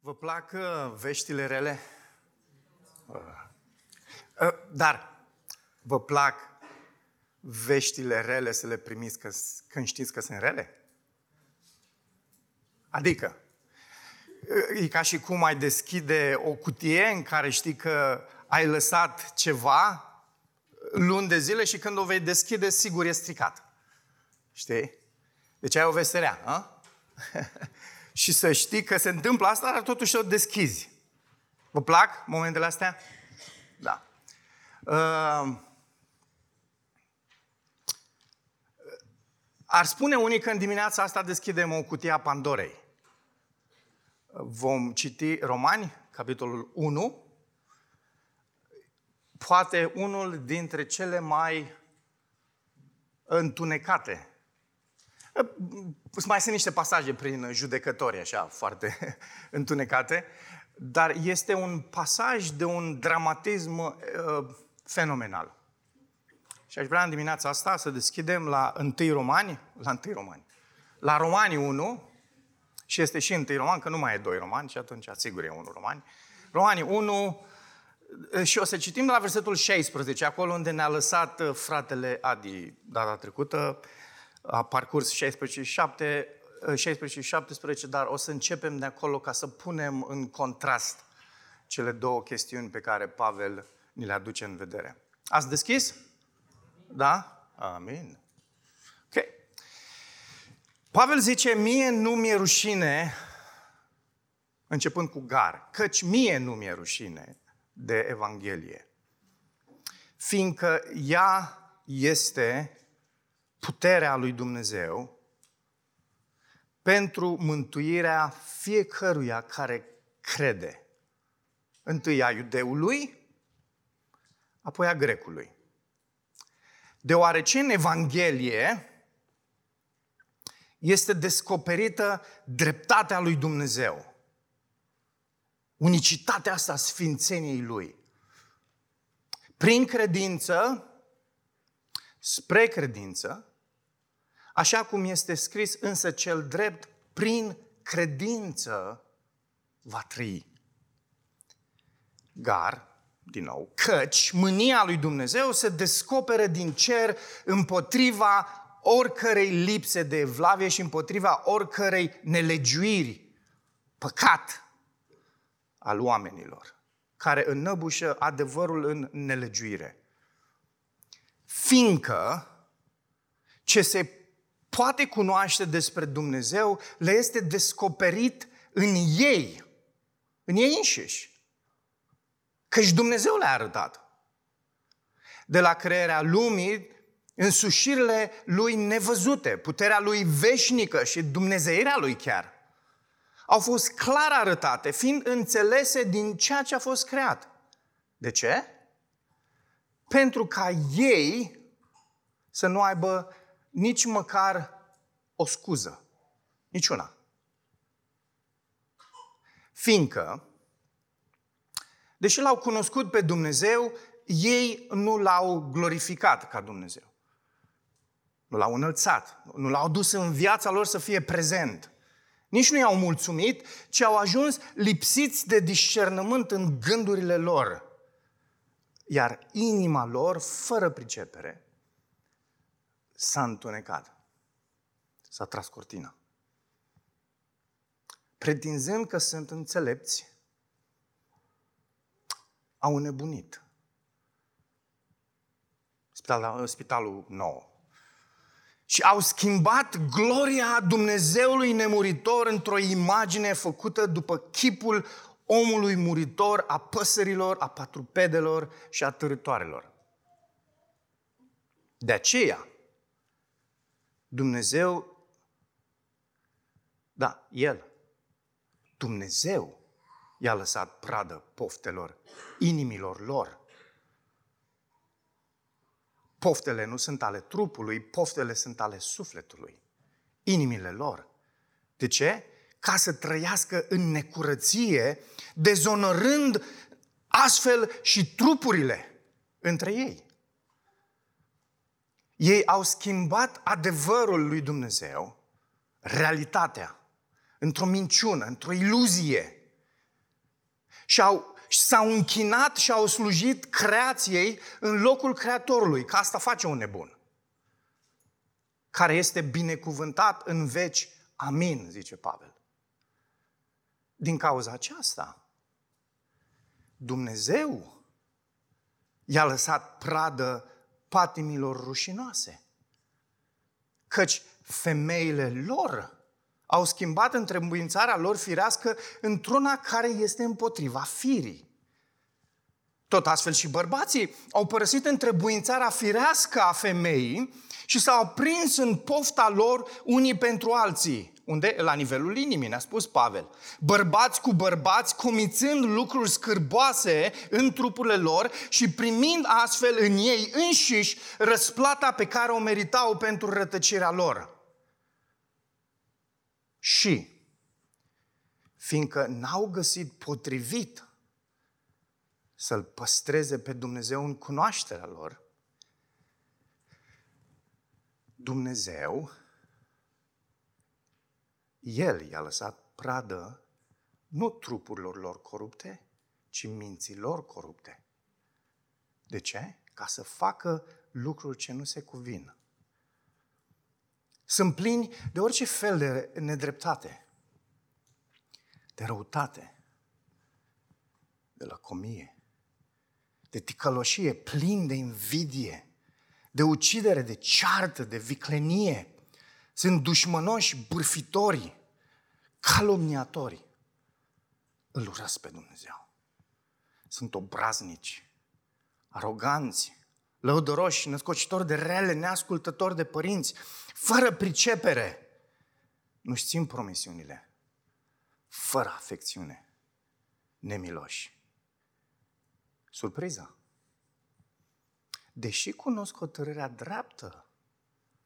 Vă plac uh, veștile rele? Uh. Uh, Dar vă plac veștile rele să le primiți că, când știți că sunt rele? Adică, e ca și cum ai deschide o cutie în care știi că ai lăsat ceva luni de zile și când o vei deschide, sigur e stricat. Știi? Deci ai o veserea, a? și să știi că se întâmplă asta, dar totuși o deschizi. Vă plac momentele astea? Da. Uh, ar spune unii că în dimineața asta deschidem o cutie a Pandorei. Vom citi Romani, capitolul 1, poate unul dintre cele mai întunecate mai sunt niște pasaje prin judecători, așa, foarte întunecate, dar este un pasaj de un dramatism uh, fenomenal. Și aș vrea în dimineața asta să deschidem la 1 Romani, la 1 Romani, la Romani 1, și este și 1 Roman, că nu mai e 2 Romani, și atunci sigur e 1 Romani. Romani 1, uh, și o să citim de la versetul 16, acolo unde ne-a lăsat uh, fratele Adi data trecută, a parcurs 16 și 7, 16 și 17, dar o să începem de acolo ca să punem în contrast cele două chestiuni pe care Pavel ni le aduce în vedere. Ați deschis? Da? Amin. Ok. Pavel zice, mie nu mi-e rușine, începând cu gar, căci mie nu mi-e rușine de Evanghelie, fiindcă ea este puterea lui Dumnezeu pentru mântuirea fiecăruia care crede. Întâi a iudeului, apoi a grecului. Deoarece în Evanghelie este descoperită dreptatea lui Dumnezeu. Unicitatea asta a sfințeniei lui. Prin credință, spre credință, Așa cum este scris, însă cel drept, prin credință, va trăi. Gar, din nou, căci mânia lui Dumnezeu se descoperă din cer împotriva oricărei lipse de evlavie și împotriva oricărei nelegiuiri, păcat al oamenilor, care înnăbușă adevărul în nelegiuire. Fiindcă ce se poate cunoaște despre Dumnezeu le este descoperit în ei, în ei înșiși. Căci Dumnezeu le-a arătat. De la crearea lumii, însușirile lui nevăzute, puterea lui veșnică și dumnezeirea lui chiar, au fost clar arătate, fiind înțelese din ceea ce a fost creat. De ce? Pentru ca ei să nu aibă nici măcar o scuză. Niciuna. Fiindcă, deși l-au cunoscut pe Dumnezeu, ei nu l-au glorificat ca Dumnezeu. Nu l-au înălțat, nu l-au dus în viața lor să fie prezent. Nici nu i-au mulțumit, ci au ajuns lipsiți de discernământ în gândurile lor. Iar inima lor, fără pricepere, s-a întunecat. S-a tras cortina. Pretinzând că sunt înțelepți, au nebunit. Spitalul, spitalul nou. Și au schimbat gloria Dumnezeului nemuritor într-o imagine făcută după chipul omului muritor, a păsărilor, a patrupedelor și a târătoarelor. De aceea, Dumnezeu, da, El, Dumnezeu i-a lăsat pradă poftelor, inimilor lor. Poftele nu sunt ale trupului, poftele sunt ale sufletului, inimile lor. De ce? Ca să trăiască în necurăție, dezonorând astfel și trupurile între ei. Ei au schimbat adevărul lui Dumnezeu, realitatea, într-o minciună, într-o iluzie Și au, s-au închinat și au slujit creației în locul Creatorului, că asta face un nebun. Care este binecuvântat în veci. Amin, zice Pavel. Din cauza aceasta, Dumnezeu i-a lăsat pradă patimilor rușinoase. Căci femeile lor au schimbat întrebuințarea lor firească într-una care este împotriva firii. Tot astfel și bărbații au părăsit întrebuințarea firească a femeii și s-au prins în pofta lor unii pentru alții. Unde? La nivelul inimii, ne-a spus Pavel. Bărbați cu bărbați, comițând lucruri scârboase în trupurile lor și primind astfel în ei înșiși răsplata pe care o meritau pentru rătăcirea lor. Și, fiindcă n-au găsit potrivit să-L păstreze pe Dumnezeu în cunoașterea lor, Dumnezeu, El i-a lăsat pradă nu trupurilor lor corupte, ci minților corupte. De ce? Ca să facă lucruri ce nu se cuvin. Sunt plini de orice fel de nedreptate, de răutate, de lăcomie, de ticăloșie, plin de invidie, de ucidere, de ceartă, de viclenie. Sunt dușmănoși, bârfitori, calomniatori. Îl urăsc pe Dumnezeu. Sunt obraznici, aroganți, lăudăroși, născocitori de rele, neascultători de părinți, fără pricepere. Nu-și țin promisiunile, fără afecțiune, nemiloși. Surpriză! Deși cunosc hotărârea dreaptă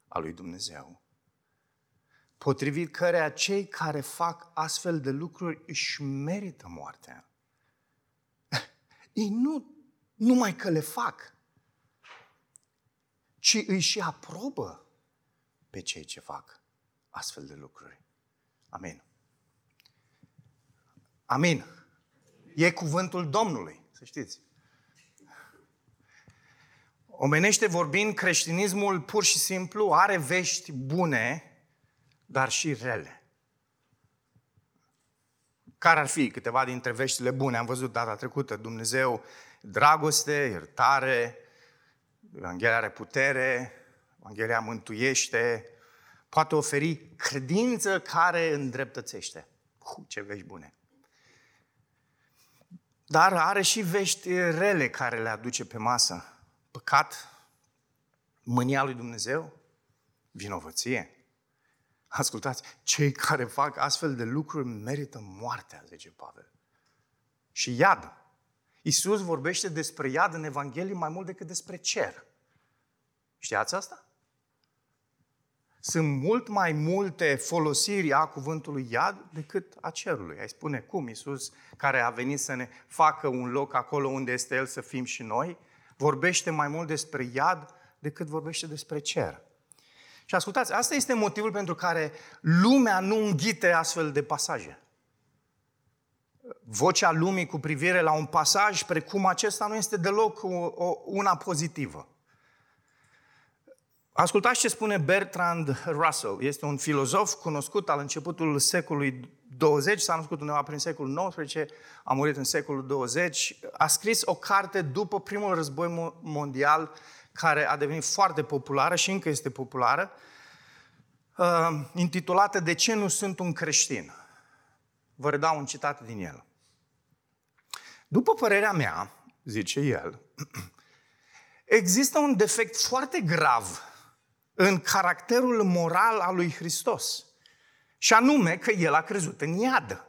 a lui Dumnezeu, potrivit cărea cei care fac astfel de lucruri își merită moartea. Ei nu numai că le fac, ci îi și aprobă pe cei ce fac astfel de lucruri. Amin. Amin. E cuvântul Domnului, să știți. Omenește vorbind, creștinismul pur și simplu are vești bune, dar și rele. Care ar fi câteva dintre veștile bune? Am văzut data trecută, Dumnezeu, dragoste, iertare, Evanghelia are putere, Evanghelia mântuiește, poate oferi credință care îndreptățește. Hu, ce vești bune! Dar are și vești rele care le aduce pe masă. Păcat, mânia lui Dumnezeu, vinovăție. Ascultați, cei care fac astfel de lucruri merită moartea, zice Pavel. Și iad. Iisus vorbește despre iad în Evanghelie mai mult decât despre cer. Știați asta? Sunt mult mai multe folosiri a cuvântului iad decât a cerului. Ai spune cum Iisus, care a venit să ne facă un loc acolo unde este El să fim și noi, vorbește mai mult despre iad decât vorbește despre cer. Și ascultați, asta este motivul pentru care lumea nu înghite astfel de pasaje. Vocea lumii cu privire la un pasaj precum acesta nu este deloc o, o, una pozitivă. Ascultați ce spune Bertrand Russell. Este un filozof cunoscut al începutului secolului 20, s-a născut undeva prin secolul XIX, a murit în secolul 20. A scris o carte după primul război mondial care a devenit foarte populară și încă este populară, uh, intitulată De ce nu sunt un creștin? Vă redau un citat din el. După părerea mea, zice el, există un defect foarte grav în caracterul moral al lui Hristos. Și anume că el a crezut în iad.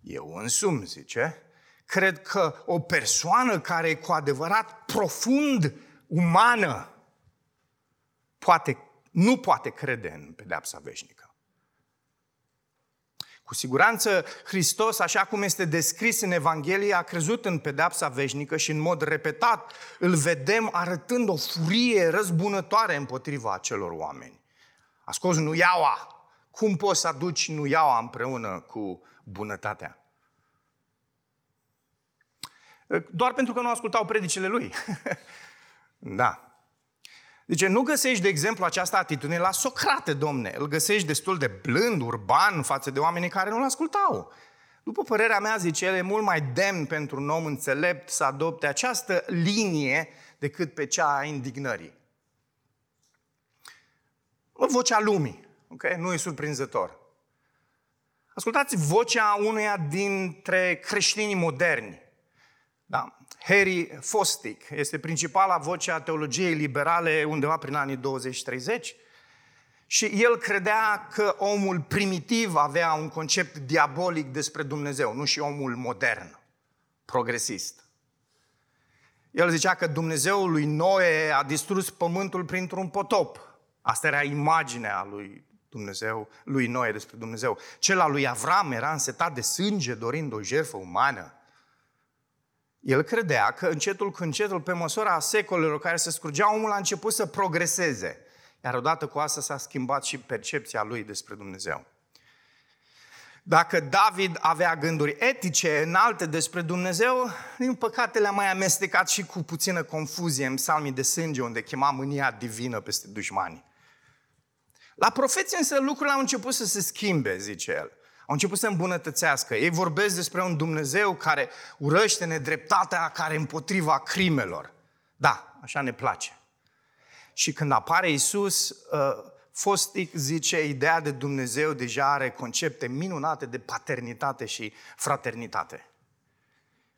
Eu însumi, zice, cred că o persoană care e cu adevărat profund umană poate, nu poate crede în pedeapsa veșnică. Cu siguranță Hristos, așa cum este descris în Evanghelie, a crezut în pedepsa veșnică și în mod repetat îl vedem arătând o furie răzbunătoare împotriva acelor oameni. A scos nuiaua. Cum poți să aduci nuiaua împreună cu bunătatea? Doar pentru că nu ascultau predicile lui. da. Deci nu găsești, de exemplu, această atitudine la Socrate, domne. Îl găsești destul de blând, urban, față de oamenii care nu-l ascultau. După părerea mea, zice el, e mult mai demn pentru un om înțelept să adopte această linie decât pe cea a indignării. Vocea lumii, okay? nu e surprinzător. Ascultați vocea unuia dintre creștinii moderni. Da. Harry Fostic este principala voce a teologiei liberale undeva prin anii 20-30 și el credea că omul primitiv avea un concept diabolic despre Dumnezeu, nu și omul modern, progresist. El zicea că Dumnezeul lui Noe a distrus pământul printr-un potop. Asta era imaginea lui Dumnezeu, lui Noe despre Dumnezeu. Cel al lui Avram era însetat de sânge dorind o jertfă umană. El credea că încetul cu încetul, pe măsura secolelor care se scurgeau, omul a început să progreseze. Iar odată cu asta s-a schimbat și percepția lui despre Dumnezeu. Dacă David avea gânduri etice înalte despre Dumnezeu, din păcate le-a mai amestecat și cu puțină confuzie în psalmii de sânge, unde chema mânia divină peste dușmani. La profeți însă lucrurile au început să se schimbe, zice el. Au început să îmbunătățească. Ei vorbesc despre un Dumnezeu care urăște nedreptatea, care împotriva crimelor. Da, așa ne place. Și când apare Isus, uh, Fostic zice, ideea de Dumnezeu deja are concepte minunate de paternitate și fraternitate.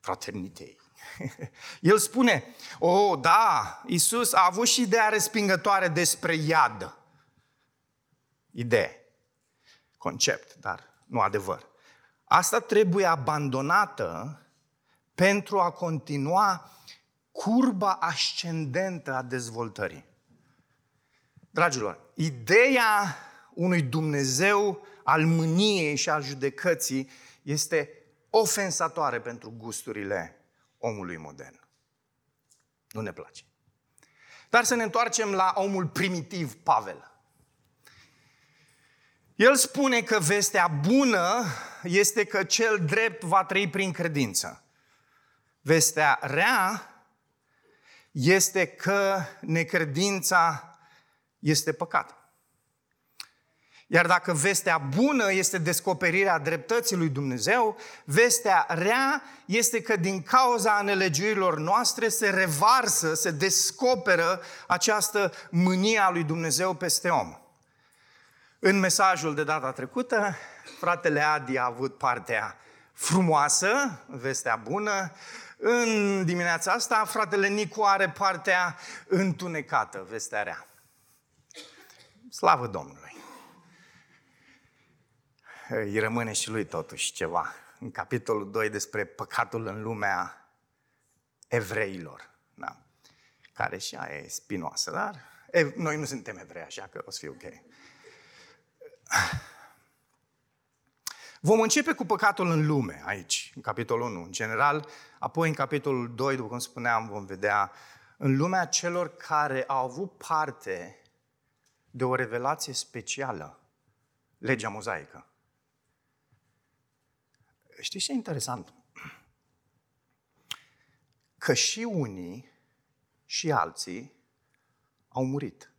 Fraternitei. El spune, oh, da, Isus a avut și ideea respingătoare despre iad. Idee, concept, dar nu adevăr. Asta trebuie abandonată pentru a continua curba ascendentă a dezvoltării. Dragilor, ideea unui Dumnezeu al mâniei și al judecății este ofensatoare pentru gusturile omului modern. Nu ne place. Dar să ne întoarcem la omul primitiv, Pavel. El spune că vestea bună este că cel drept va trăi prin credință. Vestea rea este că necredința este păcat. Iar dacă vestea bună este descoperirea dreptății lui Dumnezeu, vestea rea este că din cauza nelegiuirilor noastre se revarsă, se descoperă această mânie a lui Dumnezeu peste om. În mesajul de data trecută, fratele Adi a avut partea frumoasă, vestea bună. În dimineața asta, fratele Nicu are partea întunecată, vestea rea. Slavă Domnului! Îi rămâne și lui totuși ceva. În capitolul 2 despre păcatul în lumea evreilor. Da? Care și aia e spinoasă, dar noi nu suntem evrei, așa că o să fie ok. Vom începe cu păcatul în lume, aici, în capitolul 1, în general, apoi în capitolul 2, după cum spuneam, vom vedea în lumea celor care au avut parte de o revelație specială, legea mozaică. Știți ce e interesant? Că și unii și alții au murit.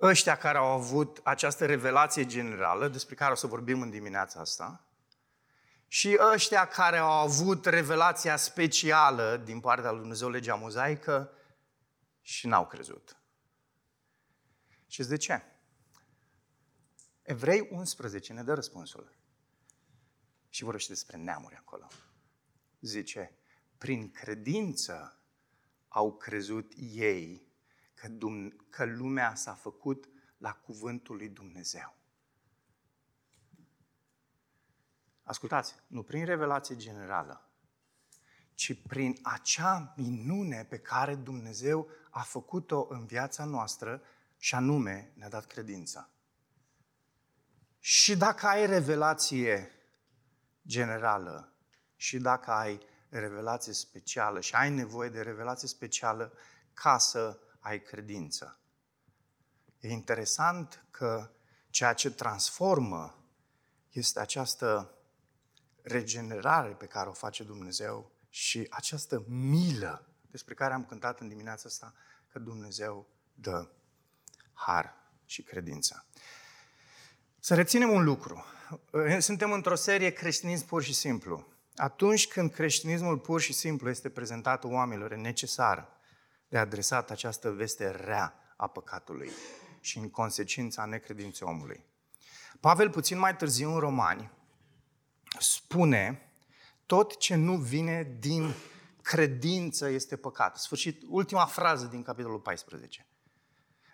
Ăștia care au avut această revelație generală, despre care o să vorbim în dimineața asta, și ăștia care au avut revelația specială din partea lui Dumnezeu, legea mozaică, și n-au crezut. Și de ce? Evrei 11 ne dă răspunsul. Și vorbește despre neamuri acolo. Zice, prin credință au crezut ei că, Dum- că lumea s-a făcut la cuvântul lui Dumnezeu. Ascultați, nu prin revelație generală, ci prin acea minune pe care Dumnezeu a făcut-o în viața noastră și anume ne-a dat credința. Și dacă ai revelație generală și dacă ai revelație specială și ai nevoie de revelație specială ca să ai credință. E interesant că ceea ce transformă este această regenerare pe care o face Dumnezeu și această milă despre care am cântat în dimineața asta, că Dumnezeu dă har și credință. Să reținem un lucru. Suntem într-o serie creștinism pur și simplu. Atunci când creștinismul pur și simplu este prezentat oamenilor, e necesar de adresat această veste rea a păcatului și în consecința necredinței omului. Pavel, puțin mai târziu în Romani, spune tot ce nu vine din credință este păcat. Sfârșit, ultima frază din capitolul 14.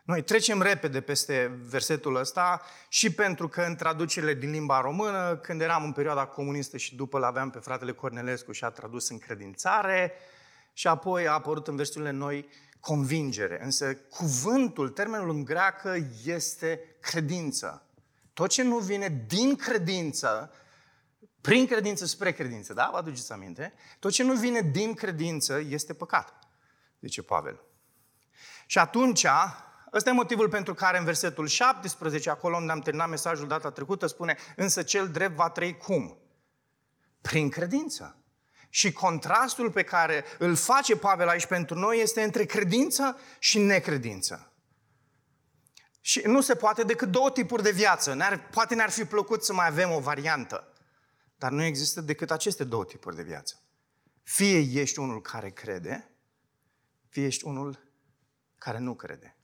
Noi trecem repede peste versetul ăsta și pentru că în traducerile din limba română, când eram în perioada comunistă și după l aveam pe fratele Cornelescu și a tradus în credințare și apoi a apărut în versiunile noi convingere. Însă cuvântul, termenul în greacă este credință. Tot ce nu vine din credință, prin credință spre credință, da? Vă aduceți aminte? Tot ce nu vine din credință este păcat, zice Pavel. Și atunci, ăsta e motivul pentru care în versetul 17, acolo unde am terminat mesajul data trecută, spune, însă cel drept va trăi cum? Prin credință. Și contrastul pe care îl face Pavel aici pentru noi este între credință și necredință. Și nu se poate decât două tipuri de viață. Ne-ar, poate ne-ar fi plăcut să mai avem o variantă. Dar nu există decât aceste două tipuri de viață. Fie ești unul care crede, fie ești unul care nu crede.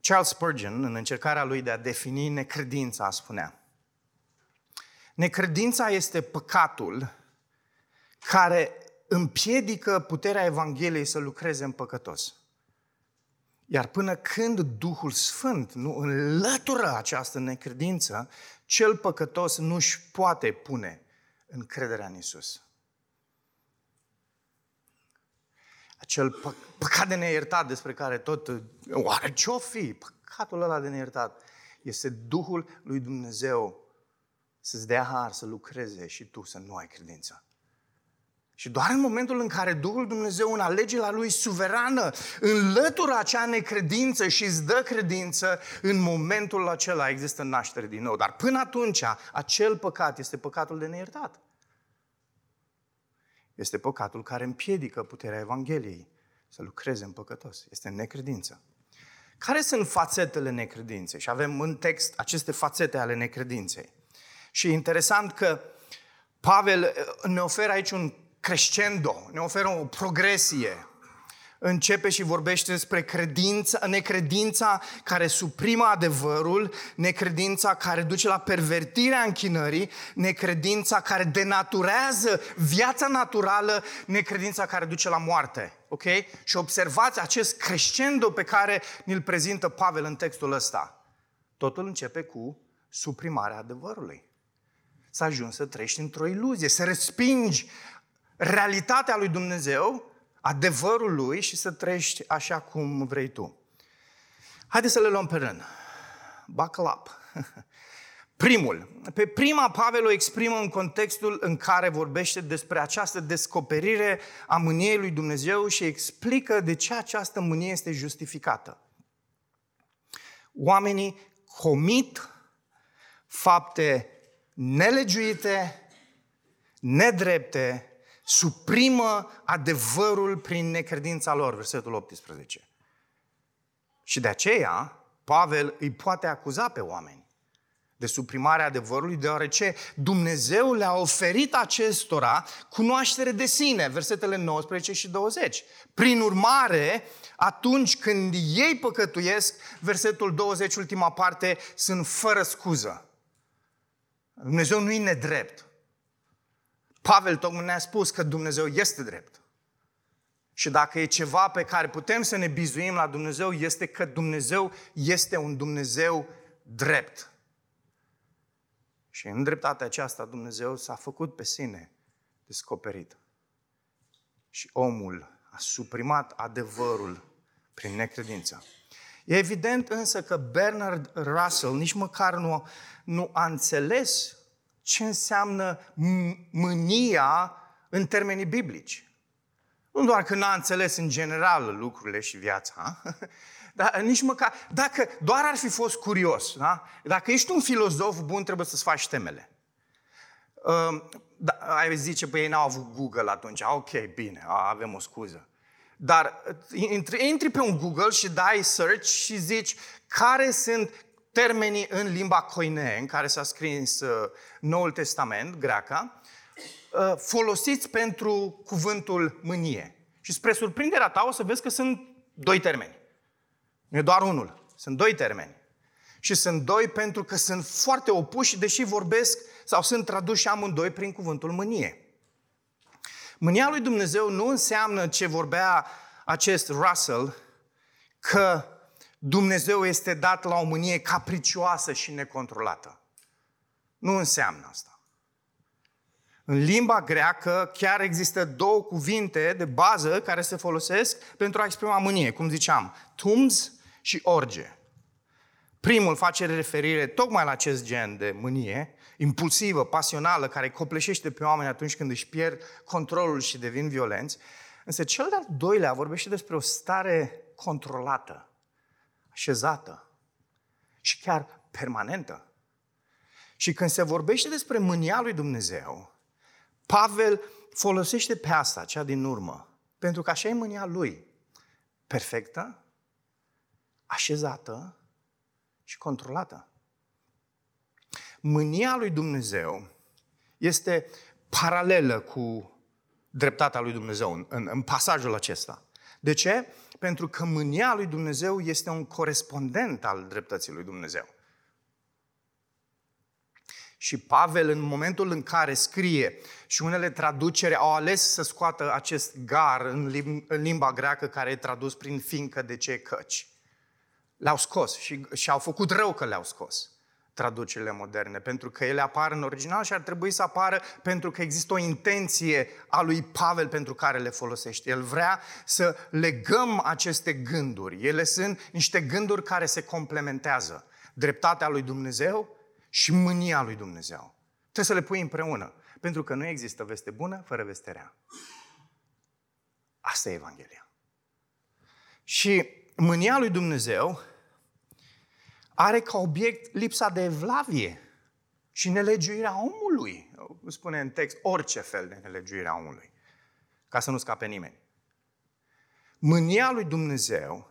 Charles Spurgeon, în încercarea lui de a defini necredința, spunea Necredința este păcatul care împiedică puterea Evangheliei să lucreze în păcătos. Iar până când Duhul Sfânt nu înlătură această necredință, cel păcătos nu își poate pune încrederea în Isus. Acel pă- păcat de neiertat despre care tot, oare ce-o fi? Păcatul ăla de neiertat este Duhul lui Dumnezeu să-ți dea har, să lucreze și tu să nu ai credință. Și doar în momentul în care Duhul Dumnezeu în alegerea Lui suverană înlătură acea necredință și îți dă credință, în momentul acela există naștere din nou. Dar până atunci, acel păcat este păcatul de neiertat. Este păcatul care împiedică puterea Evangheliei să lucreze în păcătos. Este necredință. Care sunt fațetele necredinței? Și avem în text aceste fațete ale necredinței. Și e interesant că Pavel ne oferă aici un crescendo, ne oferă o progresie. Începe și vorbește despre credința, necredința care suprimă adevărul, necredința care duce la pervertirea închinării, necredința care denaturează viața naturală, necredința care duce la moarte. Ok? Și observați acest crescendo pe care ni-l prezintă Pavel în textul ăsta. Totul începe cu suprimarea adevărului. S-a ajuns să trăiești într-o iluzie, să respingi realitatea lui Dumnezeu, adevărul lui și să trăiești așa cum vrei tu. Haideți să le luăm pe rând. Buckle up. Primul. Pe prima, Pavel o exprimă în contextul în care vorbește despre această descoperire a mâniei lui Dumnezeu și explică de ce această mânie este justificată. Oamenii comit fapte nelegiuite, nedrepte, suprimă adevărul prin necredința lor, versetul 18. Și de aceea, Pavel îi poate acuza pe oameni de suprimarea adevărului, deoarece Dumnezeu le-a oferit acestora cunoaștere de sine, versetele 19 și 20. Prin urmare, atunci când ei păcătuiesc, versetul 20, ultima parte, sunt fără scuză. Dumnezeu nu e nedrept. Pavel tocmai ne-a spus că Dumnezeu este drept. Și dacă e ceva pe care putem să ne bizuim la Dumnezeu, este că Dumnezeu este un Dumnezeu drept. Și în dreptatea aceasta Dumnezeu s-a făcut pe sine descoperit. Și omul a suprimat adevărul prin necredință. E evident însă că Bernard Russell nici măcar nu, nu a înțeles ce înseamnă mânia în termenii biblici. Nu doar că n-a înțeles în general lucrurile și viața, dar nici măcar, dacă doar ar fi fost curios, da? dacă ești un filozof bun, trebuie să-ți faci temele. Uh, da, ai zice, păi ei n-au avut Google atunci. Ok, bine, avem o scuză. Dar intri, intri pe un Google și dai search și zici care sunt termenii în limba koine, în care s-a scris uh, Noul Testament, greaca, uh, folosiți pentru cuvântul mânie. Și spre surprinderea ta o să vezi că sunt doi termeni. Nu e doar unul, sunt doi termeni. Și sunt doi pentru că sunt foarte opuși, deși vorbesc sau sunt traduși amândoi prin cuvântul mânie. Mânia lui Dumnezeu nu înseamnă ce vorbea acest Russell, că Dumnezeu este dat la o mânie capricioasă și necontrolată. Nu înseamnă asta. În limba greacă chiar există două cuvinte de bază care se folosesc pentru a exprima mânie, cum ziceam, tums și orge. Primul face referire tocmai la acest gen de mânie, impulsivă, pasională, care copleșește pe oameni atunci când își pierd controlul și devin violenți. Însă cel de-al doilea vorbește despre o stare controlată, așezată și chiar permanentă. Și când se vorbește despre mânia lui Dumnezeu, Pavel folosește pe asta, cea din urmă, pentru că așa e mânia lui. Perfectă, așezată și controlată. Mânia lui Dumnezeu este paralelă cu dreptatea lui Dumnezeu în, în, în pasajul acesta. De ce? Pentru că mânia lui Dumnezeu este un corespondent al dreptății lui Dumnezeu. Și Pavel, în momentul în care scrie, și unele traduceri au ales să scoată acest gar în limba greacă care e tradus prin fiindcă de ce căci. Le-au scos și, și au făcut rău că le-au scos traducerile moderne, pentru că ele apar în original și ar trebui să apară pentru că există o intenție a lui Pavel pentru care le folosește. El vrea să legăm aceste gânduri. Ele sunt niște gânduri care se complementează. Dreptatea lui Dumnezeu și mânia lui Dumnezeu. Trebuie să le pui împreună, pentru că nu există veste bună fără veste rea. Asta e Evanghelia. Și mânia lui Dumnezeu are ca obiect lipsa de evlavie și nelegiuirea omului. Spune în text orice fel de nelegiuirea omului, ca să nu scape nimeni. Mânia lui Dumnezeu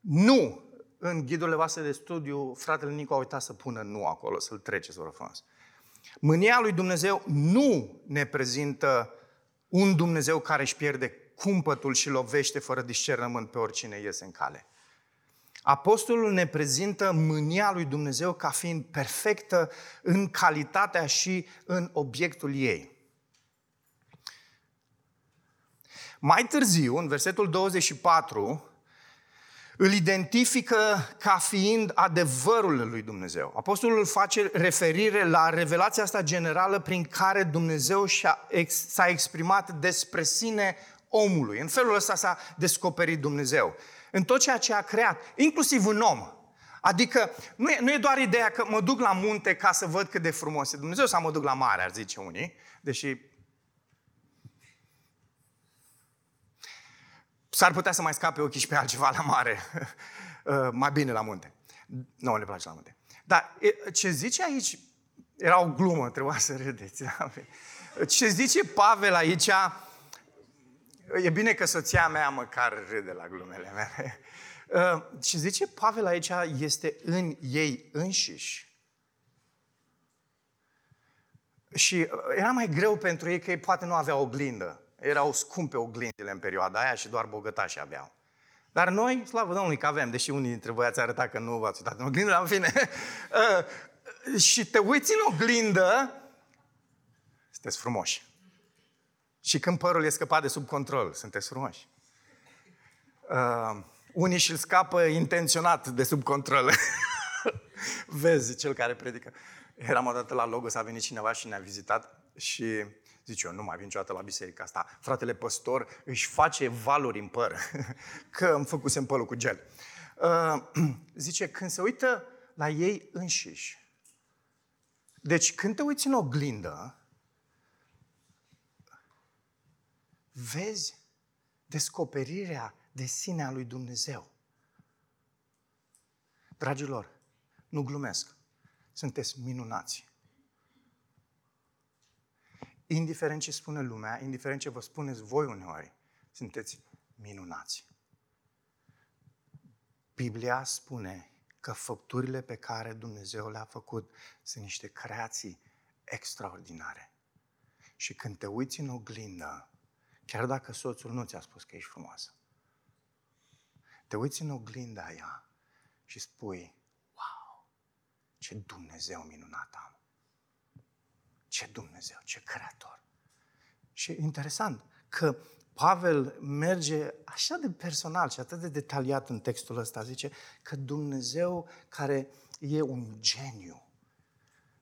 nu, în ghidurile voastre de studiu, fratele Nicu a uitat să pună nu acolo, să-l treceți, vă frumos. Mânia lui Dumnezeu nu ne prezintă un Dumnezeu care își pierde cumpătul și lovește fără discernământ pe oricine iese în cale. Apostolul ne prezintă mânia lui Dumnezeu ca fiind perfectă în calitatea și în obiectul ei. Mai târziu, în versetul 24, îl identifică ca fiind adevărul lui Dumnezeu. Apostolul face referire la revelația asta generală prin care Dumnezeu s-a exprimat despre sine omului. În felul ăsta s-a descoperit Dumnezeu în tot ceea ce a creat, inclusiv în om. Adică nu e, nu e doar ideea că mă duc la munte ca să văd cât de frumos e Dumnezeu sau mă duc la mare, ar zice unii, deși s-ar putea să mai scape ochii și pe altceva la mare, uh, mai bine la munte. Nu, le place la munte. Dar ce zice aici, era o glumă, trebuia să râdeți. Da? Ce zice Pavel aici, E bine că soția mea măcar râde la glumele mele. Uh, și zice Pavel aici este în ei înșiși. Și uh, era mai greu pentru ei că ei poate nu aveau oglindă. Erau scumpe oglindile în perioada aia și doar bogătași aveau. Dar noi, slavă Domnului că avem, deși unii dintre voi ați arătat că nu v-ați uitat în oglindă, dar în fine. Uh, și te uiți în oglindă, sunteți frumoși. Și când părul e scăpat de sub control, sunteți frumoși. Uh, unii și-l scapă intenționat de sub control. Vezi, cel care predică. Eram odată la Logos, a venit cineva și ne-a vizitat și zice, eu nu mai vin niciodată la biserica asta. Fratele păstor își face valuri în păr, că îmi făcusem părul cu gel. Uh, zice, când se uită la ei înșiși, deci când te uiți în oglindă, vezi descoperirea de sine a lui Dumnezeu. Dragilor, nu glumesc. Sunteți minunați. indiferent ce spune lumea, indiferent ce vă spuneți voi uneori, sunteți minunați. Biblia spune că făpturile pe care Dumnezeu le-a făcut sunt niște creații extraordinare. Și când te uiți în oglindă, chiar dacă soțul nu ți-a spus că ești frumoasă, te uiți în oglinda aia și spui, wow, ce Dumnezeu minunat am. Ce Dumnezeu, ce creator. Și interesant că Pavel merge așa de personal și atât de detaliat în textul ăsta. Zice că Dumnezeu care e un geniu,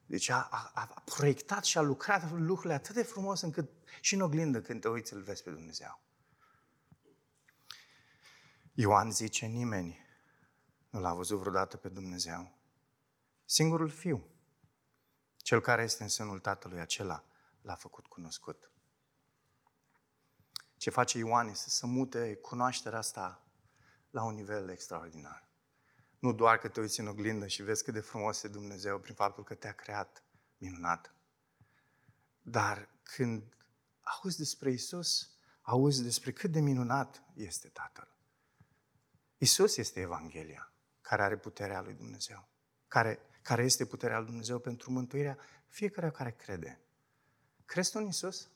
deci a, a, a proiectat și a lucrat lucrurile atât de frumos încât și în oglindă când te uiți îl vezi pe Dumnezeu. Ioan zice, nimeni nu l-a văzut vreodată pe Dumnezeu. Singurul Fiu, cel care este în sânul Tatălui, acela l-a făcut cunoscut. Ce face Ioan este să mute cunoașterea asta la un nivel extraordinar. Nu doar că te uiți în oglindă și vezi cât de frumos e Dumnezeu prin faptul că te-a creat minunat, dar când auzi despre Isus, auzi despre cât de minunat este Tatăl. Isus este Evanghelia care are puterea lui Dumnezeu, care, care este puterea lui Dumnezeu pentru mântuirea fiecare care crede. Crezi în Isus?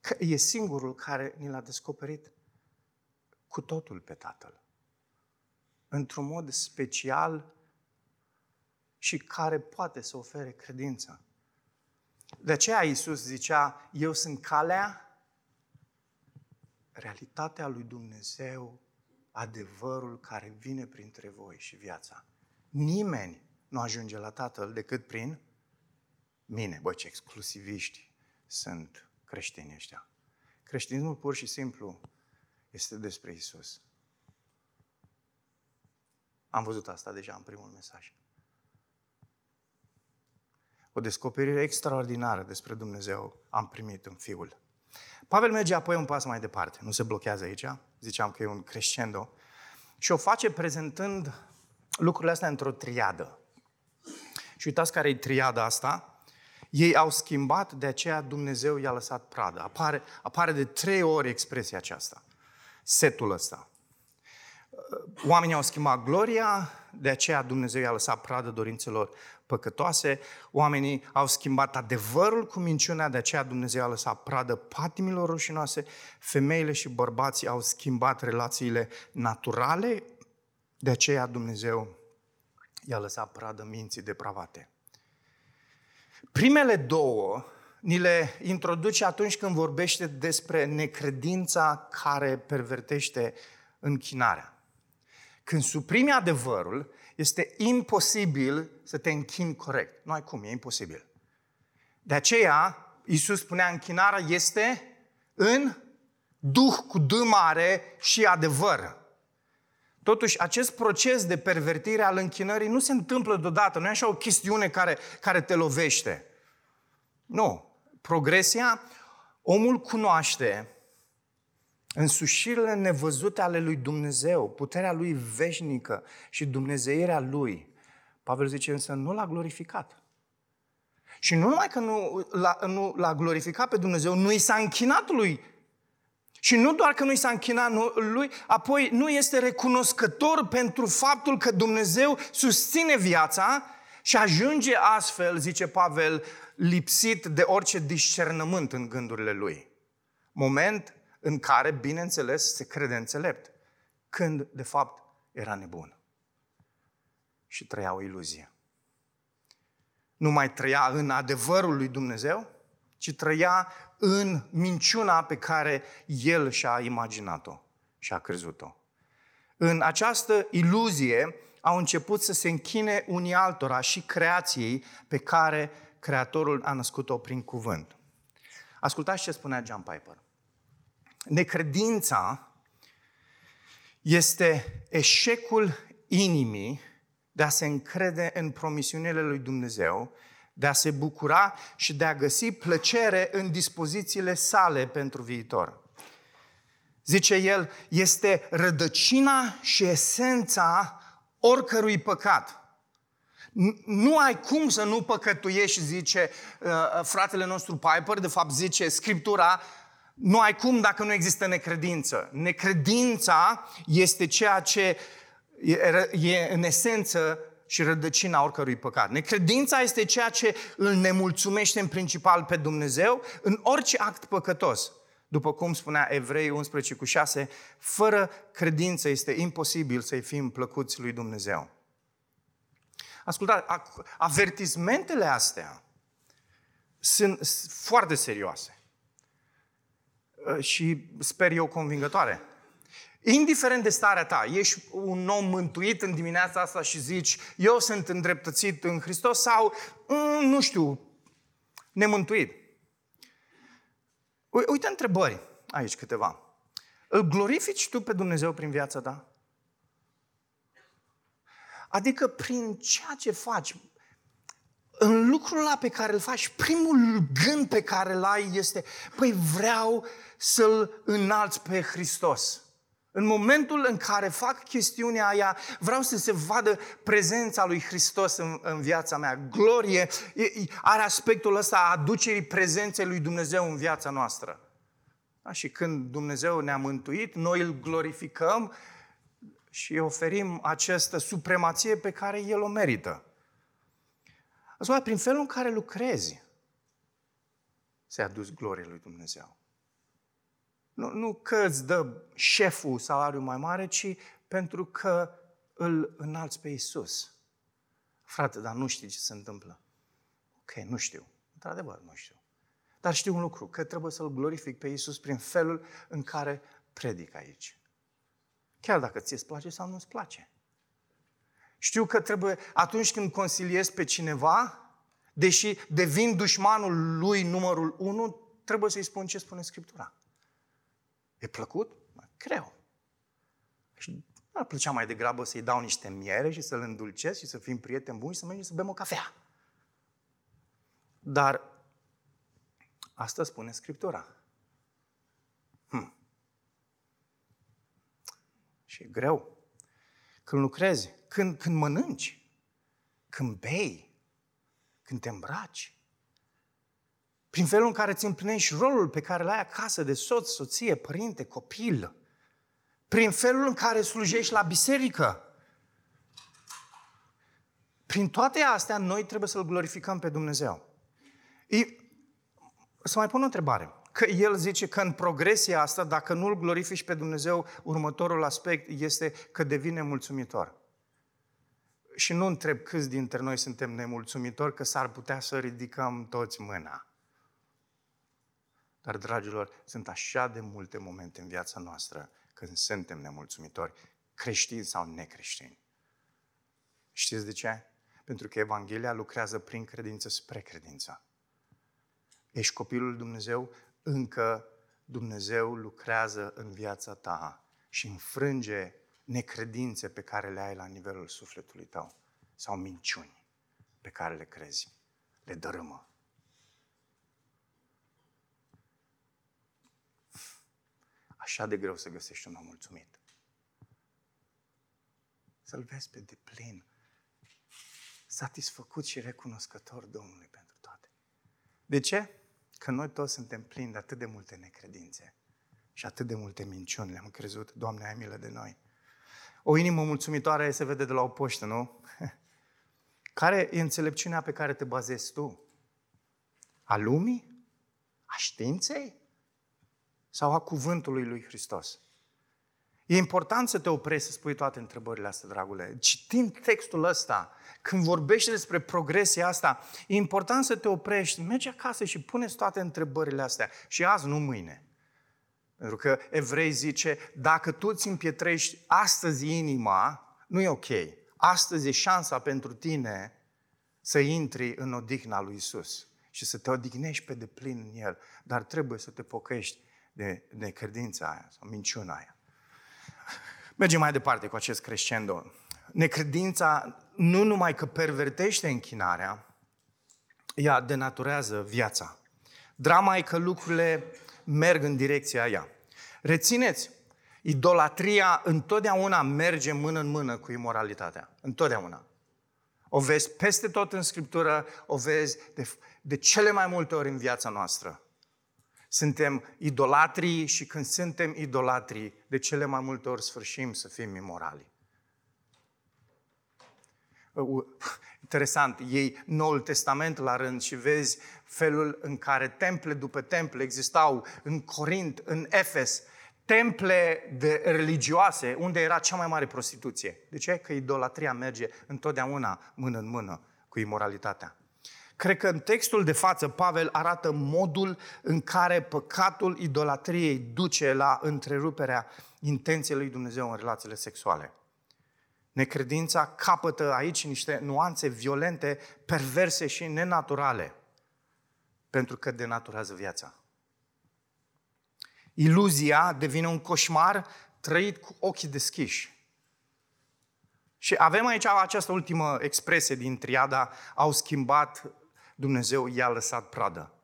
Că e singurul care ni l-a descoperit cu totul pe Tatăl. Într-un mod special și care poate să ofere credință. De aceea Iisus zicea, eu sunt calea, realitatea lui Dumnezeu, adevărul care vine printre voi și viața. Nimeni nu ajunge la Tatăl decât prin mine. Bă, ce exclusiviști sunt creștinii ăștia. Creștinismul pur și simplu este despre Isus. Am văzut asta deja în primul mesaj. O descoperire extraordinară despre Dumnezeu am primit în Fiul. Pavel merge apoi un pas mai departe, nu se blochează aici, ziceam că e un crescendo, și o face prezentând lucrurile astea într-o triadă. Și uitați care e triada asta, ei au schimbat, de aceea Dumnezeu i-a lăsat pradă. Apare, apare de trei ori expresia aceasta, setul ăsta. Oamenii au schimbat gloria, de aceea Dumnezeu i-a lăsat pradă dorințelor păcătoase. Oamenii au schimbat adevărul cu minciunea, de aceea Dumnezeu a lăsat pradă patimilor rușinoase. Femeile și bărbații au schimbat relațiile naturale, de aceea Dumnezeu i-a lăsat pradă minții depravate. Primele două ni le introduce atunci când vorbește despre necredința care pervertește închinarea. Când suprimi adevărul, este imposibil să te închini corect. Nu ai cum, e imposibil. De aceea, Iisus spunea, închinarea este în duh cu D mare și adevăr. Totuși, acest proces de pervertire al închinării nu se întâmplă deodată, nu e așa o chestiune care, care te lovește. Nu. Progresia, omul cunoaște însușirile nevăzute ale lui Dumnezeu, puterea lui veșnică și dumnezeirea lui. Pavel zice însă, nu l-a glorificat. Și nu numai că nu l-a, nu l-a glorificat pe Dumnezeu, nu i s-a închinat lui și nu doar că nu i s-a închinat lui, apoi nu este recunoscător pentru faptul că Dumnezeu susține viața și ajunge astfel, zice Pavel, lipsit de orice discernământ în gândurile lui. Moment în care, bineînțeles, se crede înțelept, când, de fapt, era nebun. Și trăia o iluzie. Nu mai trăia în adevărul lui Dumnezeu, ci trăia în minciuna pe care el și-a imaginat-o și a crezut-o. În această iluzie au început să se închine unii altora și creației pe care Creatorul a născut-o prin cuvânt. Ascultați ce spunea John Piper. Necredința este eșecul inimii de a se încrede în promisiunile lui Dumnezeu de a se bucura și de a găsi plăcere în dispozițiile sale pentru viitor. Zice el, este rădăcina și esența oricărui păcat. Nu ai cum să nu păcătuiești, zice uh, fratele nostru Piper, de fapt zice Scriptura, nu ai cum dacă nu există necredință. Necredința este ceea ce e, e în esență și rădăcina oricărui păcat. Necredința este ceea ce îl nemulțumește în principal pe Dumnezeu în orice act păcătos. După cum spunea Evrei 11 cu 6, fără credință este imposibil să-i fim plăcuți lui Dumnezeu. Ascultați, avertismentele astea sunt foarte serioase uh, și sper eu convingătoare. Indiferent de starea ta, ești un om mântuit în dimineața asta și zici, eu sunt îndreptățit în Hristos sau, mm, nu știu, nemântuit. Uite întrebări aici câteva. Îl glorifici tu pe Dumnezeu prin viața ta? Adică prin ceea ce faci, în lucrul ăla pe care îl faci, primul gând pe care îl ai este, păi vreau să-L înalți pe Hristos. În momentul în care fac chestiunea aia, vreau să se vadă prezența lui Hristos în, în viața mea. Glorie are aspectul ăsta a aducerii prezenței lui Dumnezeu în viața noastră. Da? Și când Dumnezeu ne-a mântuit, noi îl glorificăm și oferim această supremație pe care El o merită. Asta prin felul în care lucrezi, se adus gloria lui Dumnezeu. Nu, nu că îți dă șeful salariul mai mare, ci pentru că îl înalți pe Isus. Frate, dar nu știi ce se întâmplă. Ok, nu știu. Într-adevăr, nu știu. Dar știu un lucru, că trebuie să-L glorific pe Isus prin felul în care predic aici. Chiar dacă ți îți place sau nu îți place. Știu că trebuie, atunci când consiliez pe cineva, deși devin dușmanul lui numărul unu, trebuie să-i spun ce spune Scriptura. E plăcut? Greu. Și ar plăcea mai degrabă să-i dau niște miere și să-l îndulcesc și să fim prieteni buni și să mergem să bem o cafea. Dar asta spune Scriptura. Hm. Și e greu. Când lucrezi, când, când mănânci, când bei, când te îmbraci, prin felul în care îți împlinești rolul pe care l-ai acasă de soț, soție, părinte, copil. Prin felul în care slujești la biserică. Prin toate astea, noi trebuie să-L glorificăm pe Dumnezeu. E, să mai pun o întrebare. Că el zice că în progresia asta, dacă nu-L glorifici pe Dumnezeu, următorul aspect este că devine mulțumitor. Și nu întreb câți dintre noi suntem nemulțumitori, că s-ar putea să ridicăm toți mâna. Dar, dragilor, sunt așa de multe momente în viața noastră când suntem nemulțumitori, creștini sau necreștini. Știți de ce? Pentru că Evanghelia lucrează prin credință spre credință. Ești copilul lui Dumnezeu, încă Dumnezeu lucrează în viața ta și înfrânge necredințe pe care le ai la nivelul sufletului tău sau minciuni pe care le crezi. Le dărâmă. Așa de greu să găsești un om mulțumit. Să-l vezi pe deplin, satisfăcut și recunoscător Domnului pentru toate. De ce? Că noi toți suntem plini de atât de multe necredințe și atât de multe minciuni le-am crezut. Doamne, ai milă de noi. O inimă mulțumitoare se vede de la o poștă, nu? Care e înțelepciunea pe care te bazezi tu? A lumii? A științei? Sau a cuvântului lui Hristos? E important să te oprești să spui toate întrebările astea, dragule. Citind textul ăsta, când vorbește despre progresia asta, e important să te oprești, mergi acasă și puneți toate întrebările astea. Și azi, nu mâine. Pentru că evrei zice, dacă tu îți împietrești astăzi inima, nu e ok. Astăzi e șansa pentru tine să intri în odihna lui Isus și să te odihnești pe deplin în El. Dar trebuie să te pocăiești de, de credința aia sau minciuna aia. Mergem mai departe cu acest crescendo. Necredința nu numai că pervertește închinarea, ea denaturează viața. Drama e că lucrurile merg în direcția aia. Rețineți, idolatria întotdeauna merge mână în mână cu imoralitatea. Întotdeauna. O vezi peste tot în Scriptură, o vezi de, de cele mai multe ori în viața noastră. Suntem idolatrii și când suntem idolatrii, de cele mai multe ori sfârșim să fim imorali. Interesant, iei Noul Testament la rând și vezi felul în care temple după temple existau în Corint, în Efes, temple de religioase unde era cea mai mare prostituție. De ce? Că idolatria merge întotdeauna mână în mână cu imoralitatea. Cred că în textul de față Pavel arată modul în care păcatul idolatriei duce la întreruperea intenției lui Dumnezeu în relațiile sexuale. Necredința capătă aici niște nuanțe violente, perverse și nenaturale, pentru că denaturează viața. Iluzia devine un coșmar trăit cu ochii deschiși. Și avem aici această ultimă expresie din triada, au schimbat, Dumnezeu i-a lăsat pradă.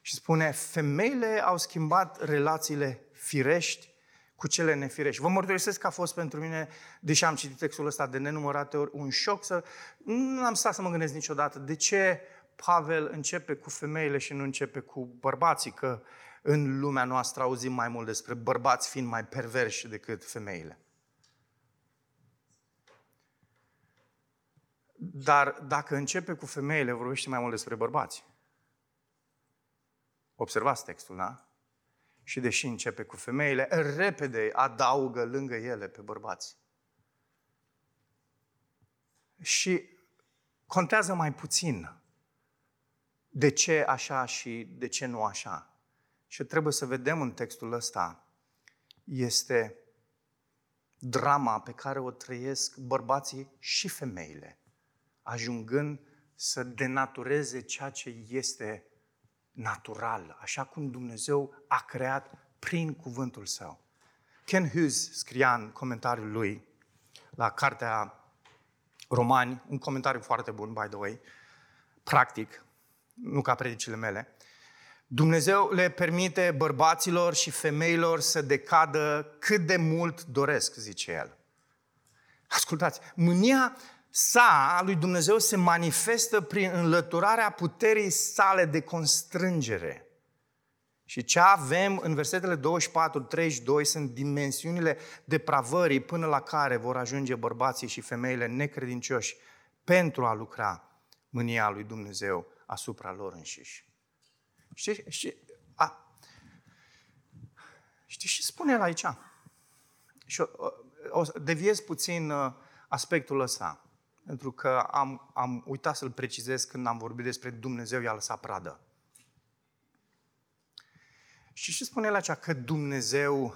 Și spune, femeile au schimbat relațiile firești cu cele nefirești. Vă mărturisesc că a fost pentru mine, deși am citit textul ăsta de nenumărate ori, un șoc să... Nu am stat să mă gândesc niciodată de ce Pavel începe cu femeile și nu începe cu bărbații, că în lumea noastră auzim mai mult despre bărbați fiind mai perverși decât femeile. Dar dacă începe cu femeile, vorbește mai mult despre bărbați. Observați textul, da? Și deși începe cu femeile, repede adaugă lângă ele pe bărbați. Și contează mai puțin de ce așa și de ce nu așa. Și trebuie să vedem în textul ăsta este drama pe care o trăiesc bărbații și femeile, ajungând să denatureze ceea ce este natural, așa cum Dumnezeu a creat prin cuvântul său. Ken Hughes scria în comentariul lui la cartea Romani, un comentariu foarte bun, by the way, practic, nu ca predicile mele, Dumnezeu le permite bărbaților și femeilor să decadă cât de mult doresc, zice el. Ascultați, mânia sa a lui Dumnezeu se manifestă prin înlăturarea puterii sale de constrângere. Și ce avem în versetele 24-32 sunt dimensiunile depravării până la care vor ajunge bărbații și femeile necredincioși pentru a lucra mânia lui Dumnezeu asupra lor înșiși. Știi, știi, a, știi ce spune el aici? Și o, o, deviez puțin uh, aspectul ăsta, pentru că am, am uitat să-l precizez când am vorbit despre Dumnezeu i-a lăsat pradă. Și ce spune el aici? Că Dumnezeu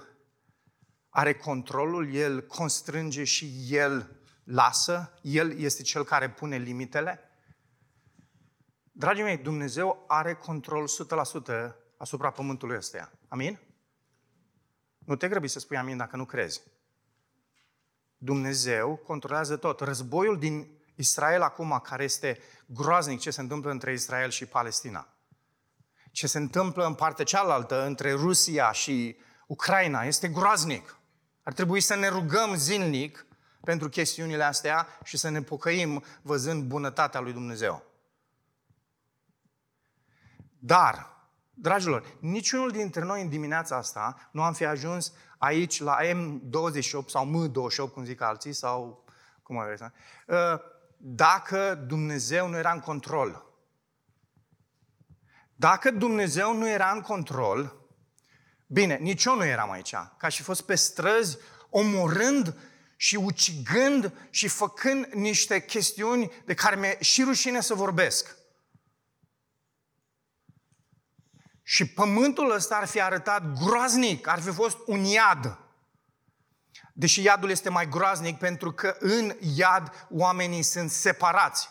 are controlul, El constrânge și El lasă, El este Cel care pune limitele. Dragii mei, Dumnezeu are control 100% asupra pământului ăsta. Amin? Nu te grăbi să spui amin dacă nu crezi. Dumnezeu controlează tot. Războiul din Israel acum, care este groaznic ce se întâmplă între Israel și Palestina. Ce se întâmplă în partea cealaltă, între Rusia și Ucraina, este groaznic. Ar trebui să ne rugăm zilnic pentru chestiunile astea și să ne pocăim văzând bunătatea lui Dumnezeu. Dar, dragilor, niciunul dintre noi în dimineața asta nu am fi ajuns aici la M28 sau M28, cum zic alții, sau cum aveți, ă, dacă Dumnezeu nu era în control. Dacă Dumnezeu nu era în control, bine, nici eu nu eram aici, ca și fost pe străzi, omorând și ucigând și făcând niște chestiuni de care mi-e și rușine să vorbesc. Și pământul ăsta ar fi arătat groaznic, ar fi fost un iad. Deși iadul este mai groaznic pentru că în iad oamenii sunt separați.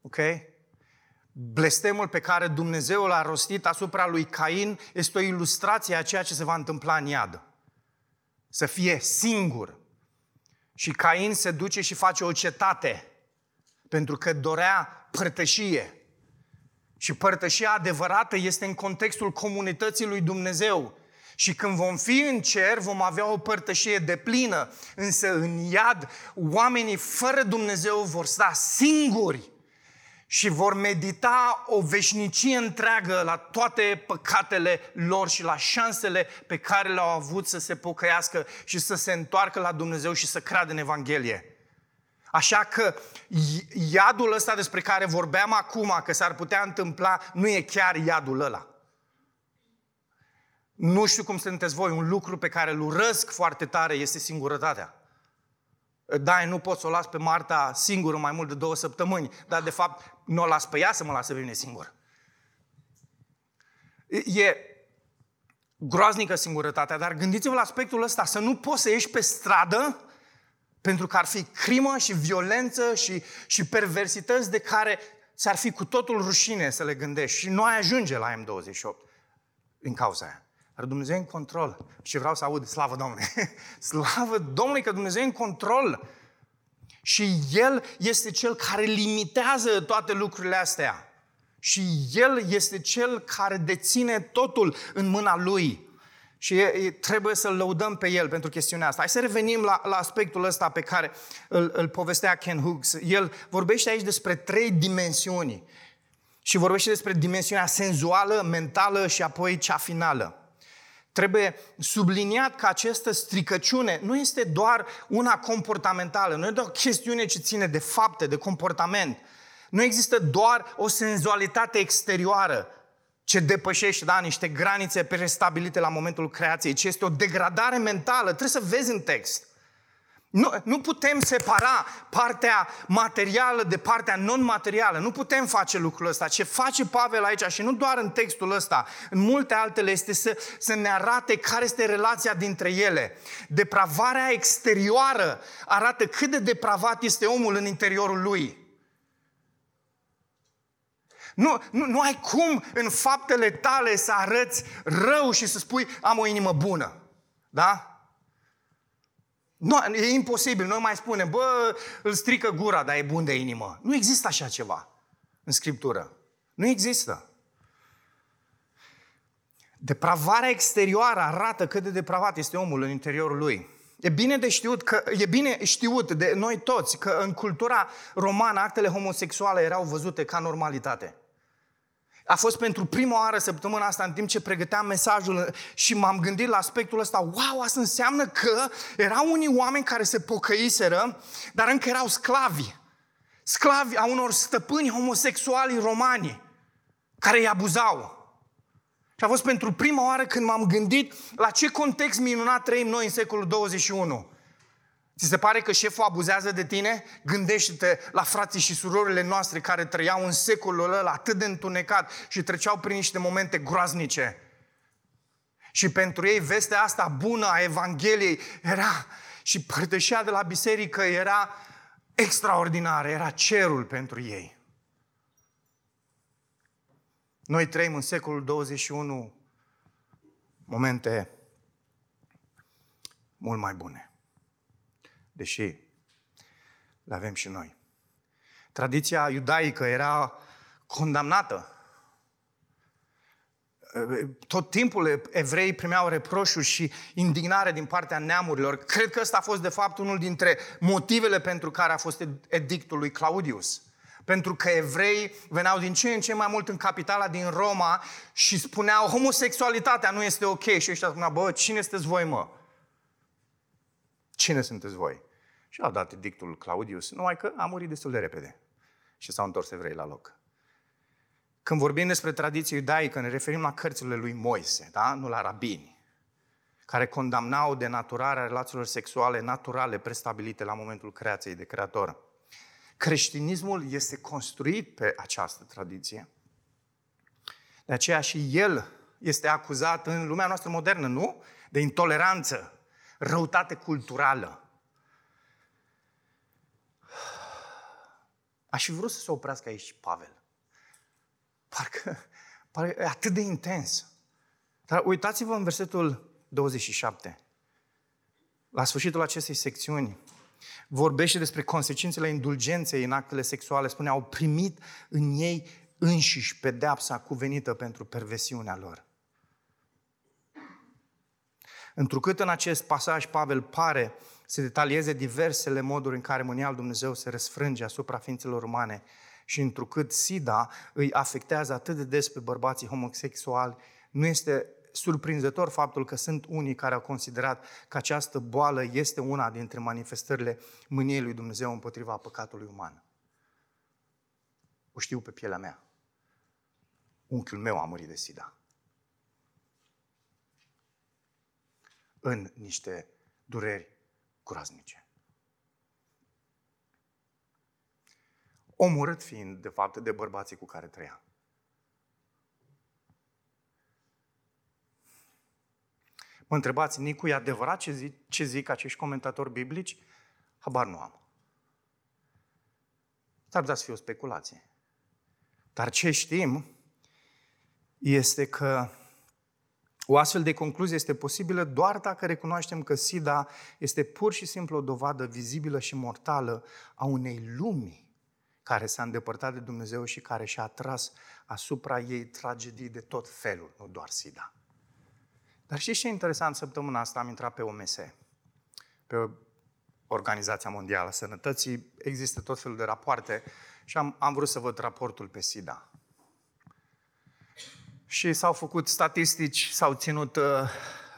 Ok? Blestemul pe care Dumnezeu l-a rostit asupra lui Cain este o ilustrație a ceea ce se va întâmpla în iad. Să fie singur. Și Cain se duce și face o cetate pentru că dorea părtășie. Și părtășia adevărată este în contextul comunității lui Dumnezeu. Și când vom fi în cer, vom avea o părtășie de plină. Însă în iad, oamenii fără Dumnezeu vor sta singuri și vor medita o veșnicie întreagă la toate păcatele lor și la șansele pe care le-au avut să se pocăiască și să se întoarcă la Dumnezeu și să creadă în Evanghelie. Așa că iadul ăsta despre care vorbeam acum, că s-ar putea întâmpla, nu e chiar iadul ăla. Nu știu cum sunteți voi, un lucru pe care îl urăsc foarte tare este singurătatea. Da, nu pot să o las pe Marta singură mai mult de două săptămâni, dar de fapt nu o las pe ea să mă lasă pe mine singur. E groaznică singurătatea, dar gândiți-vă la aspectul ăsta, să nu poți să ieși pe stradă pentru că ar fi crimă și violență și, și perversități de care ți-ar fi cu totul rușine să le gândești și nu ai ajunge la M28 din cauza aia. Dar Dumnezeu e în control. Și vreau să aud, slavă Domnului! slavă Domnului că Dumnezeu e în control! Și El este Cel care limitează toate lucrurile astea. Și El este Cel care deține totul în mâna Lui. Și trebuie să-L lăudăm pe El pentru chestiunea asta. Hai să revenim la, la aspectul ăsta pe care îl, îl povestea Ken Hughes. El vorbește aici despre trei dimensiuni. Și vorbește despre dimensiunea senzuală, mentală și apoi cea finală. Trebuie subliniat că această stricăciune nu este doar una comportamentală, nu e doar o chestiune ce ține de fapte, de comportament. Nu există doar o senzualitate exterioară ce depășește da, niște granițe prestabilite la momentul creației, ci este o degradare mentală. Trebuie să vezi în text. Nu, nu putem separa partea materială de partea non-materială. Nu putem face lucrul ăsta. Ce face Pavel aici, și nu doar în textul ăsta, în multe altele, este să, să ne arate care este relația dintre ele. Depravarea exterioară arată cât de depravat este omul în interiorul lui. Nu, nu, nu ai cum în faptele tale să arăți rău și să spui am o inimă bună. Da? Nu, e imposibil. Noi mai spunem, bă, îl strică gura, dar e bun de inimă. Nu există așa ceva în Scriptură. Nu există. Depravarea exterioară arată cât de depravat este omul în interiorul lui. E bine de știut că e bine știut de noi toți că în cultura romană actele homosexuale erau văzute ca normalitate. A fost pentru prima oară săptămâna asta în timp ce pregăteam mesajul și m-am gândit la aspectul ăsta. Wow, asta înseamnă că erau unii oameni care se pocăiseră, dar încă erau sclavi. Sclavi a unor stăpâni homosexuali romani care îi abuzau. Și a fost pentru prima oară când m-am gândit la ce context minunat trăim noi în secolul 21. Ți se pare că șeful abuzează de tine? Gândește-te la frații și surorile noastre care trăiau în secolul ăla atât de întunecat și treceau prin niște momente groaznice. Și pentru ei vestea asta bună a Evangheliei era și părtășia de la biserică era extraordinară, era cerul pentru ei. Noi trăim în secolul 21 momente mult mai bune deși le avem și noi. Tradiția iudaică era condamnată. Tot timpul evrei primeau reproșuri și indignare din partea neamurilor. Cred că ăsta a fost, de fapt, unul dintre motivele pentru care a fost edictul lui Claudius. Pentru că evrei veneau din ce în ce mai mult în capitala din Roma și spuneau homosexualitatea nu este ok. Și ăștia spuneau, bă, cine sunteți voi, mă? Cine sunteți voi? Și a dat dictul Claudius, numai că a murit destul de repede. Și s-au întors evrei la loc. Când vorbim despre tradiție iudaică, ne referim la cărțile lui Moise, da? nu la rabini, care condamnau denaturarea relațiilor sexuale naturale prestabilite la momentul creației de creator. Creștinismul este construit pe această tradiție. De aceea și el este acuzat în lumea noastră modernă, nu? De intoleranță, răutate culturală, Aș fi vrut să se oprească aici Pavel. Parcă, parcă e atât de intens. Dar uitați-vă în versetul 27. La sfârșitul acestei secțiuni, vorbește despre consecințele indulgenței în actele sexuale. Spune, au primit în ei înșiși pedeapsa cuvenită pentru perversiunea lor. Întrucât în acest pasaj Pavel pare să detalieze diversele moduri în care mânia al Dumnezeu se răsfrânge asupra ființelor umane și întrucât SIDA îi afectează atât de des pe bărbații homosexuali, nu este surprinzător faptul că sunt unii care au considerat că această boală este una dintre manifestările mâniei lui Dumnezeu împotriva păcatului uman. O știu pe pielea mea. Unchiul meu a murit de SIDA. În niște dureri groaznice. Omorât fiind, de fapt, de bărbații cu care trăia. Mă întrebați, Nicu, e adevărat ce zic, ce zic acești comentatori biblici? Habar nu am. S-ar putea să fie o speculație. Dar ce știm este că o astfel de concluzie este posibilă doar dacă recunoaștem că SIDA este pur și simplu o dovadă vizibilă și mortală a unei lumi care s-a îndepărtat de Dumnezeu și care și-a atras asupra ei tragedii de tot felul, nu doar SIDA. Dar știți ce e interesant? Săptămâna asta am intrat pe OMS, pe Organizația Mondială a Sănătății. Există tot felul de rapoarte și am, am vrut să văd raportul pe SIDA. Și s-au făcut statistici, s-au ținut uh,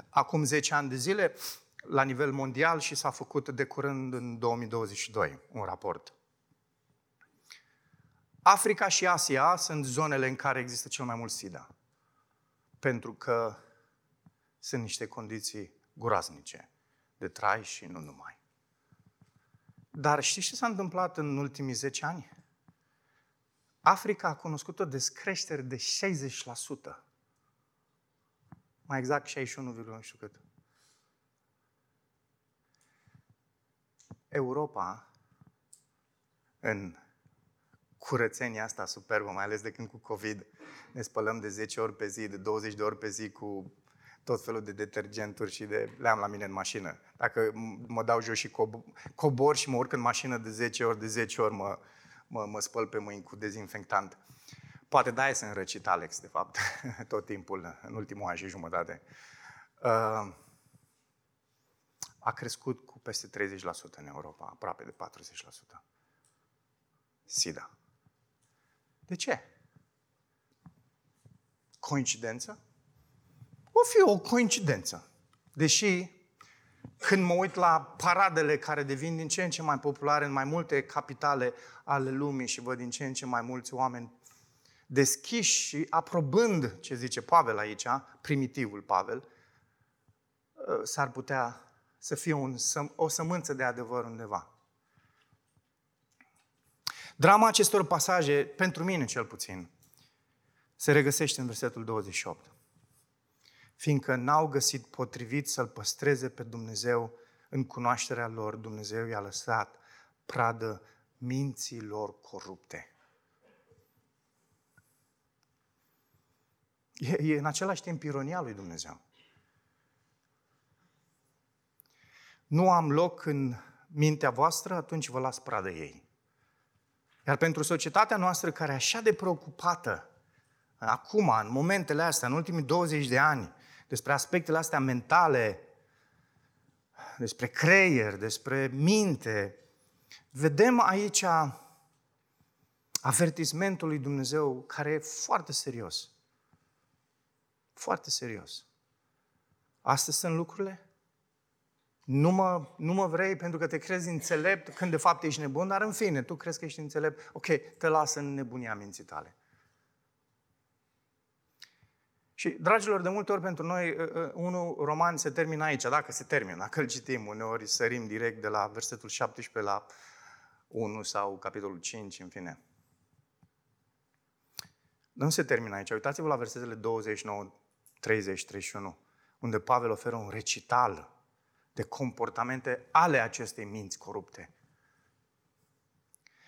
acum 10 ani de zile la nivel mondial și s-a făcut de curând în 2022 un raport. Africa și Asia sunt zonele în care există cel mai mult SIDA. Pentru că sunt niște condiții groaznice de trai și nu numai. Dar știți ce s-a întâmplat în ultimii 10 ani? Africa a cunoscut o descreștere de 60%. Mai exact 61, nu știu cât. Europa, în curățenia asta superbă, mai ales de când cu COVID, ne spălăm de 10 ori pe zi, de 20 de ori pe zi cu tot felul de detergenturi și de... le am la mine în mașină. Dacă mă dau jos și cobor și mă urc în mașină de 10 ori, de 10 ori mă, mă, mă spăl pe mâini cu dezinfectant. Poate da, sunt răcit, Alex, de fapt, tot timpul, în ultimul an și jumătate. Uh, a crescut cu peste 30% în Europa, aproape de 40%. SIDA. De ce? Coincidență? O fi o coincidență. Deși când mă uit la paradele care devin din ce în ce mai populare în mai multe capitale ale lumii și văd din ce în ce mai mulți oameni deschiși și aprobând ce zice Pavel aici, primitivul Pavel, ă, s-ar putea să fie un, o sămânță de adevăr undeva. Drama acestor pasaje, pentru mine cel puțin, se regăsește în versetul 28 fiindcă n-au găsit potrivit să-L păstreze pe Dumnezeu în cunoașterea lor, Dumnezeu i-a lăsat pradă minții lor corupte. E, e în același timp ironia lui Dumnezeu. Nu am loc în mintea voastră, atunci vă las pradă ei. Iar pentru societatea noastră care e așa de preocupată, acum, în momentele astea, în ultimii 20 de ani, despre aspectele astea mentale, despre creier, despre minte. Vedem aici avertismentul lui Dumnezeu care e foarte serios. Foarte serios. Astea sunt lucrurile? Nu mă, nu mă vrei pentru că te crezi înțelept când de fapt ești nebun, dar în fine, tu crezi că ești înțelept, ok, te lasă în nebunia minții tale. Și, dragilor, de multe ori pentru noi, uh, uh, unul roman se termină aici, dacă se termină, dacă îl citim, uneori sărim direct de la versetul 17 la 1 sau capitolul 5, în fine. Nu se termină aici. Uitați-vă la versetele 29, 30, 31, unde Pavel oferă un recital de comportamente ale acestei minți corupte.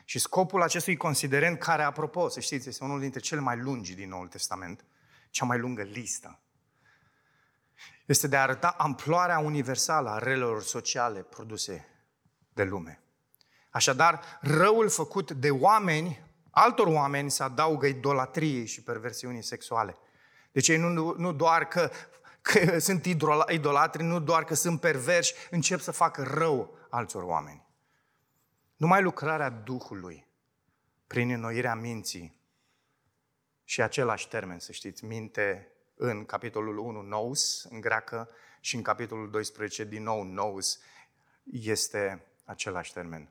Și scopul acestui considerent, care, apropo, să știți, este unul dintre cele mai lungi din Noul Testament, cea mai lungă listă. Este de a arăta amploarea universală a relelor sociale produse de lume. Așadar, răul făcut de oameni, altor oameni, se adaugă idolatriei și perversiunii sexuale. Deci ei nu, nu doar că că sunt idolatri, nu doar că sunt perverși, încep să facă rău altor oameni. Numai lucrarea Duhului, prin înnoirea minții, și același termen, să știți, minte în capitolul 1, nous, în greacă, și în capitolul 12, din nou, nous, este același termen.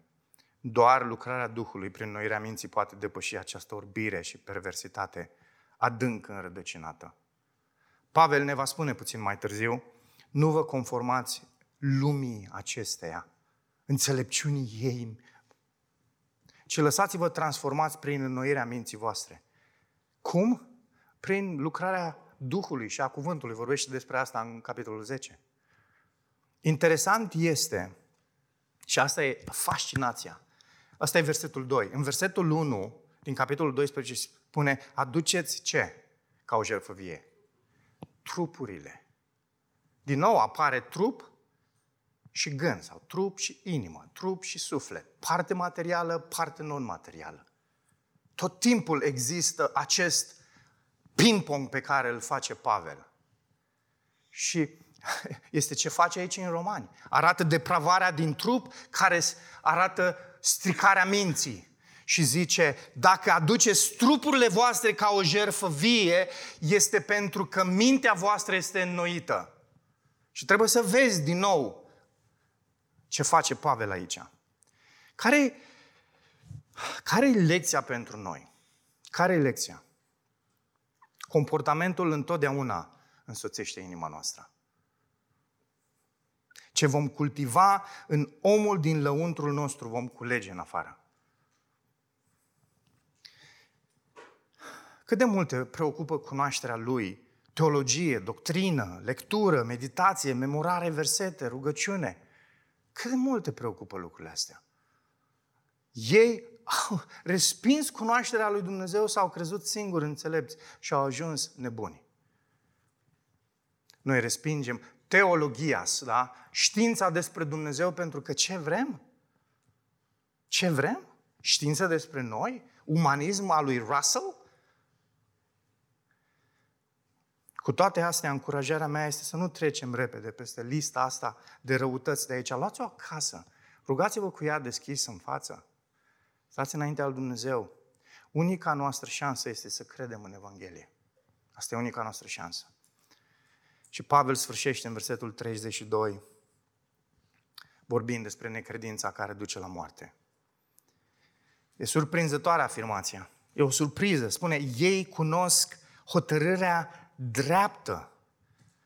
Doar lucrarea Duhului prin noirea minții poate depăși această orbire și perversitate adânc înrădăcinată. Pavel ne va spune puțin mai târziu, nu vă conformați lumii acesteia, înțelepciunii ei, ci lăsați-vă transformați prin înnoirea minții voastre. Cum? Prin lucrarea Duhului și a cuvântului. Vorbește despre asta în capitolul 10. Interesant este, și asta e fascinația, asta e versetul 2. În versetul 1 din capitolul 12 spune, aduceți ce ca o jertfă vie? Trupurile. Din nou apare trup și gând, sau trup și inimă, trup și suflet, parte materială, parte non-materială. Tot timpul există acest ping-pong pe care îl face Pavel. Și este ce face aici în Romani. Arată depravarea din trup, care arată stricarea minții. Și zice, dacă aduceți trupurile voastre ca o jerfă vie, este pentru că mintea voastră este înnoită. Și trebuie să vezi din nou ce face Pavel aici. Care, care e lecția pentru noi? Care e lecția? Comportamentul întotdeauna însoțește inima noastră. Ce vom cultiva în omul din lăuntrul nostru, vom culege în afară. Cât de mult te preocupă cunoașterea lui, teologie, doctrină, lectură, meditație, memorare versete, rugăciune. Cât de mult te preocupă lucrurile astea? Ei au respins cunoașterea lui Dumnezeu, s-au crezut singuri înțelepți și au ajuns nebuni. Noi respingem teologia, da? știința despre Dumnezeu, pentru că ce vrem? Ce vrem? Știința despre noi? Umanism al lui Russell? Cu toate astea, încurajarea mea este să nu trecem repede peste lista asta de răutăți de aici. Luați-o acasă. Rugați-vă cu ea deschis în față. Stați înaintea lui Dumnezeu. Unica noastră șansă este să credem în Evanghelie. Asta e unica noastră șansă. Și Pavel sfârșește în versetul 32, vorbind despre necredința care duce la moarte. E surprinzătoare afirmația. E o surpriză. Spune, ei cunosc hotărârea dreaptă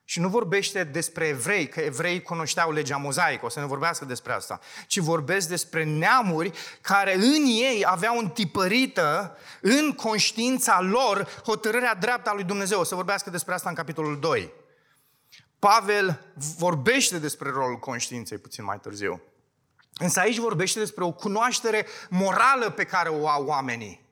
și nu vorbește despre evrei, că evrei cunoșteau legea mozaică, o să ne vorbească despre asta, ci vorbesc despre neamuri care în ei aveau întipărită, în conștiința lor, hotărârea dreaptă a lui Dumnezeu. O să vorbească despre asta în capitolul 2. Pavel vorbește despre rolul conștiinței puțin mai târziu. Însă aici vorbește despre o cunoaștere morală pe care o au oamenii.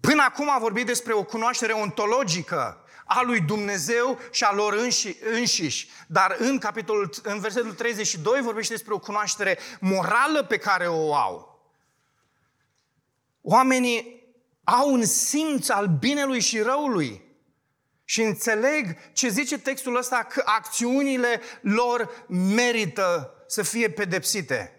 Până acum a vorbit despre o cunoaștere ontologică, a lui Dumnezeu și a lor înși, înșiși. Dar în, capitolul, în versetul 32 vorbește despre o cunoaștere morală pe care o au. Oamenii au un simț al binelui și răului. Și înțeleg ce zice textul ăsta, că acțiunile lor merită să fie pedepsite.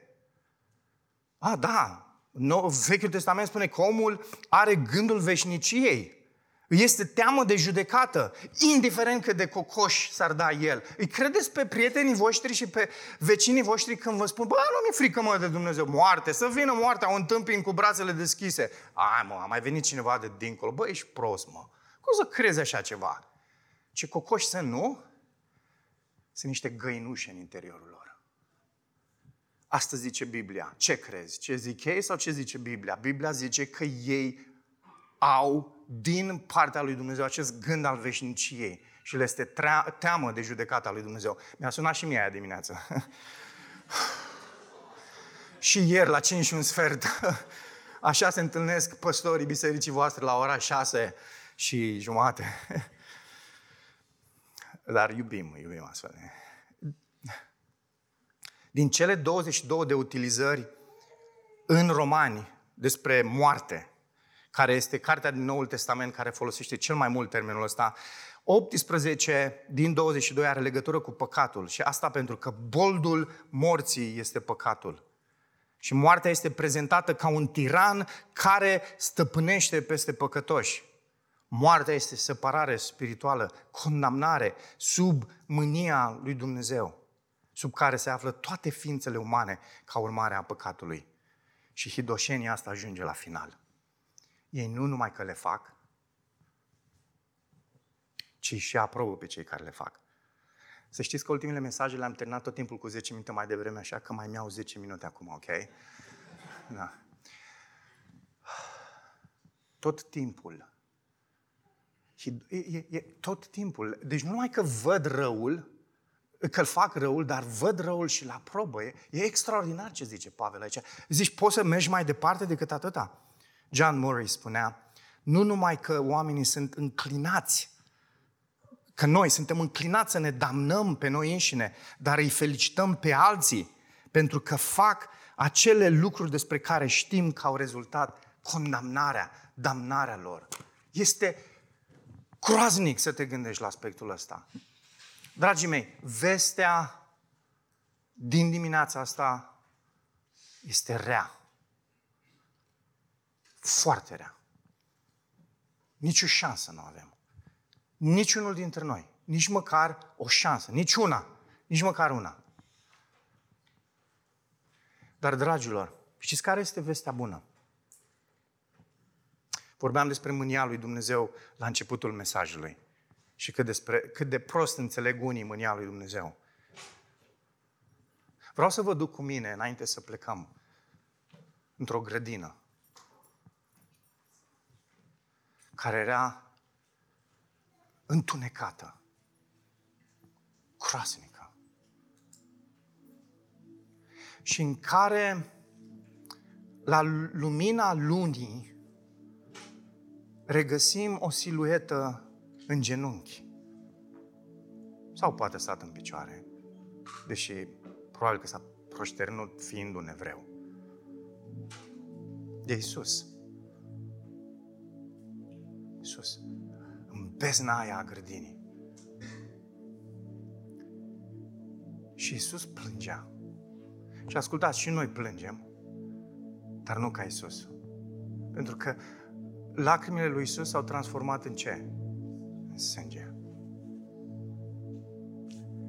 A, da, no, Vechiul Testament spune că omul are gândul veșniciei. Este teamă de judecată, indiferent cât de cocoș s-ar da el. Îi credeți pe prietenii voștri și pe vecinii voștri când vă spun, bă, nu mi-e frică, mă, de Dumnezeu, moarte, să vină moartea, o întâmpin cu brațele deschise. Ai, mă, a mai venit cineva de dincolo. Bă, ești prost, mă. Cum să crezi așa ceva? Ce cocoși să nu? Sunt niște găinușe în interiorul lor. Asta zice Biblia. Ce crezi? Ce zic ei sau ce zice Biblia? Biblia zice că ei au din partea lui Dumnezeu acest gând al veșniciei și le este teamă de judecata lui Dumnezeu. Mi-a sunat și mie aia dimineață. și ieri la 5 și un sfert, așa se întâlnesc păstorii bisericii voastre la ora 6 și jumate. Dar iubim, iubim astfel. Din cele 22 de utilizări în romani despre moarte, care este cartea din Noul Testament care folosește cel mai mult termenul ăsta, 18 din 22 are legătură cu păcatul și asta pentru că boldul morții este păcatul. Și moartea este prezentată ca un tiran care stăpânește peste păcătoși. Moartea este separare spirituală, condamnare sub mânia lui Dumnezeu, sub care se află toate ființele umane ca urmare a păcatului. Și hidoșenia asta ajunge la final. Ei nu numai că le fac, ci și aprobă pe cei care le fac. Să știți că ultimele mesaje le-am terminat tot timpul cu 10 minute mai devreme, așa că mai mi-au 10 minute acum, ok? Da. Tot timpul. Și e, e, e tot timpul. Deci nu numai că văd răul, că îl fac răul, dar văd răul și-l aprobă. E, e extraordinar ce zice Pavel aici. Zici, poți să mergi mai departe decât atâta? John Murray spunea, nu numai că oamenii sunt înclinați că noi suntem înclinați să ne damnăm pe noi înșine, dar îi felicităm pe alții pentru că fac acele lucruri despre care știm că au rezultat condamnarea, damnarea lor. Este groaznic să te gândești la aspectul ăsta. Dragii mei, vestea din dimineața asta este rea. Foarte rea. Nici o șansă nu avem. Niciunul dintre noi. Nici măcar o șansă. Nici una. Nici măcar una. Dar, dragilor, știți care este vestea bună? Vorbeam despre mânia lui Dumnezeu la începutul mesajului. Și cât, despre, cât de prost înțeleg unii mânia lui Dumnezeu. Vreau să vă duc cu mine, înainte să plecăm, într-o grădină care era întunecată, croasnică. Și în care, la lumina lunii, regăsim o siluetă în genunchi. Sau poate stat în picioare, deși probabil că s-a proșternut fiind un evreu. De Iisus. Iisus bezna aia a grădinii. Și Isus plângea. Și ascultați, și noi plângem, dar nu ca Isus. Pentru că lacrimile lui Isus s-au transformat în ce? În sânge.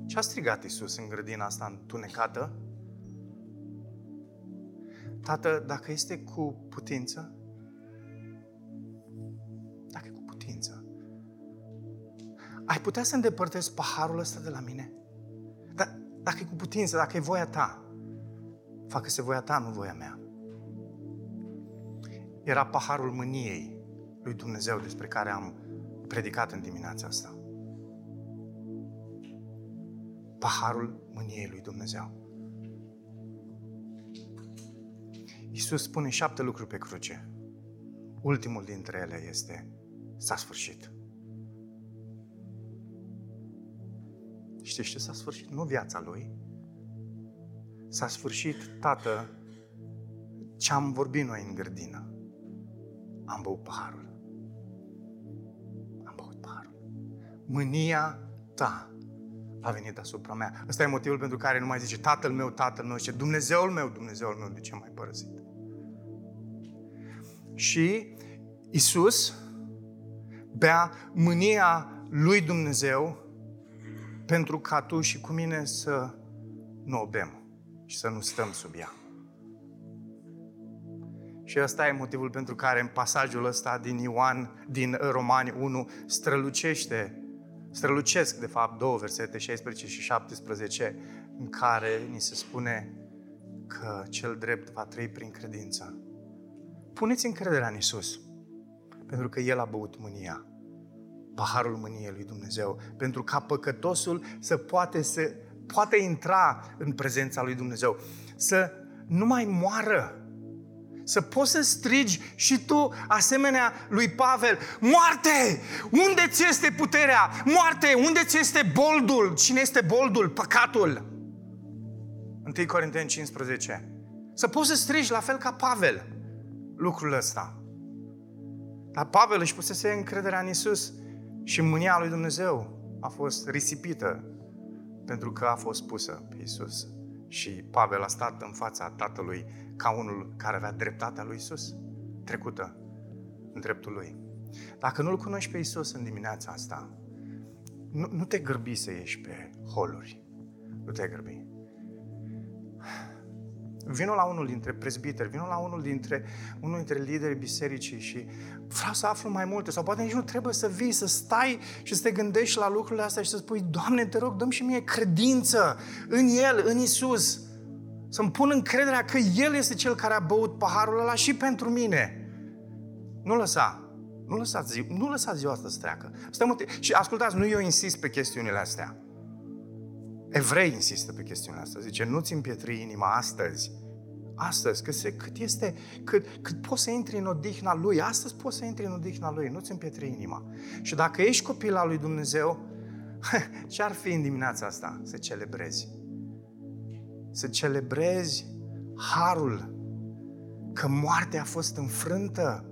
Ce a strigat Isus în grădina asta întunecată? Tată, dacă este cu putință, ai putea să îndepărtezi paharul ăsta de la mine? Dar dacă e cu putință, dacă e voia ta, facă-se voia ta, nu voia mea. Era paharul mâniei lui Dumnezeu despre care am predicat în dimineața asta. Paharul mâniei lui Dumnezeu. Iisus spune șapte lucruri pe cruce. Ultimul dintre ele este s-a sfârșit. Știți ce s-a sfârșit? Nu viața lui. S-a sfârșit, tată, ce am vorbit noi în grădină. Am băut paharul. Am băut paharul. Mânia ta a venit asupra mea. Ăsta e motivul pentru care nu mai zice Tatăl meu, Tatăl meu, zice Dumnezeul meu, Dumnezeul meu, de ce mai părăsit? Și Isus bea mânia lui Dumnezeu pentru ca tu și cu mine să nu o bem și să nu stăm sub ea. Și ăsta e motivul pentru care în pasajul ăsta din Ioan, din Romani 1, strălucește, strălucesc de fapt două versete, 16 și 17, în care ni se spune că cel drept va trăi prin credință. Puneți încrederea în Isus, pentru că El a băut mânia paharul mâniei lui Dumnezeu, pentru ca păcătosul să poate, să poate intra în prezența lui Dumnezeu, să nu mai moară, să poți să strigi și tu, asemenea lui Pavel, moarte! Unde ți este puterea? Moarte! Unde ți este boldul? Cine este boldul? Păcatul. 1 Corinteni 15. Să poți să strigi la fel ca Pavel lucrul ăsta. Dar Pavel își pusese încrederea în Isus Și mânia lui Dumnezeu a fost risipită pentru că a fost pusă pe Isus. Și Pavel a stat în fața Tatălui ca unul care avea dreptatea lui Isus trecută în dreptul lui. Dacă nu-L cunoști pe Isus în dimineața asta, nu, nu te grăbi să ieși pe holuri. Nu te grăbi. Vino la unul dintre prezbiteri, vino la unul dintre, unul dintre liderii bisericii și vreau să aflu mai multe. Sau poate nici nu trebuie să vii, să stai și să te gândești la lucrurile astea și să spui, Doamne, te rog, dăm și mie credință în El, în Isus. Să-mi pun încrederea că El este Cel care a băut paharul ăla și pentru mine. Nu lăsa. Nu lăsați, zi, nu lăsați ziua asta să treacă. Stăm și ascultați, nu eu insist pe chestiunile astea. Evrei insistă pe chestiunea asta. Zice, nu-ți împietri inima astăzi. Astăzi, cât, se, cât este, cât, cât poți să intri în odihna Lui, astăzi poți să intri în odihna Lui, nu-ți împietri inima. Și dacă ești copil al Lui Dumnezeu, ce ar fi în dimineața asta? Să celebrezi. Să celebrezi harul că moartea a fost înfrântă,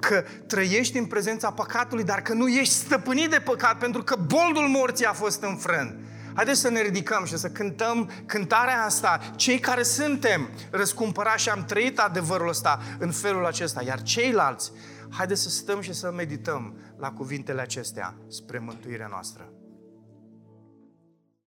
că trăiești în prezența păcatului, dar că nu ești stăpânit de păcat, pentru că boldul morții a fost înfrânt. Haideți să ne ridicăm și să cântăm cântarea asta. Cei care suntem răscumpărați și am trăit adevărul ăsta în felul acesta, iar ceilalți, haideți să stăm și să medităm la cuvintele acestea spre mântuirea noastră.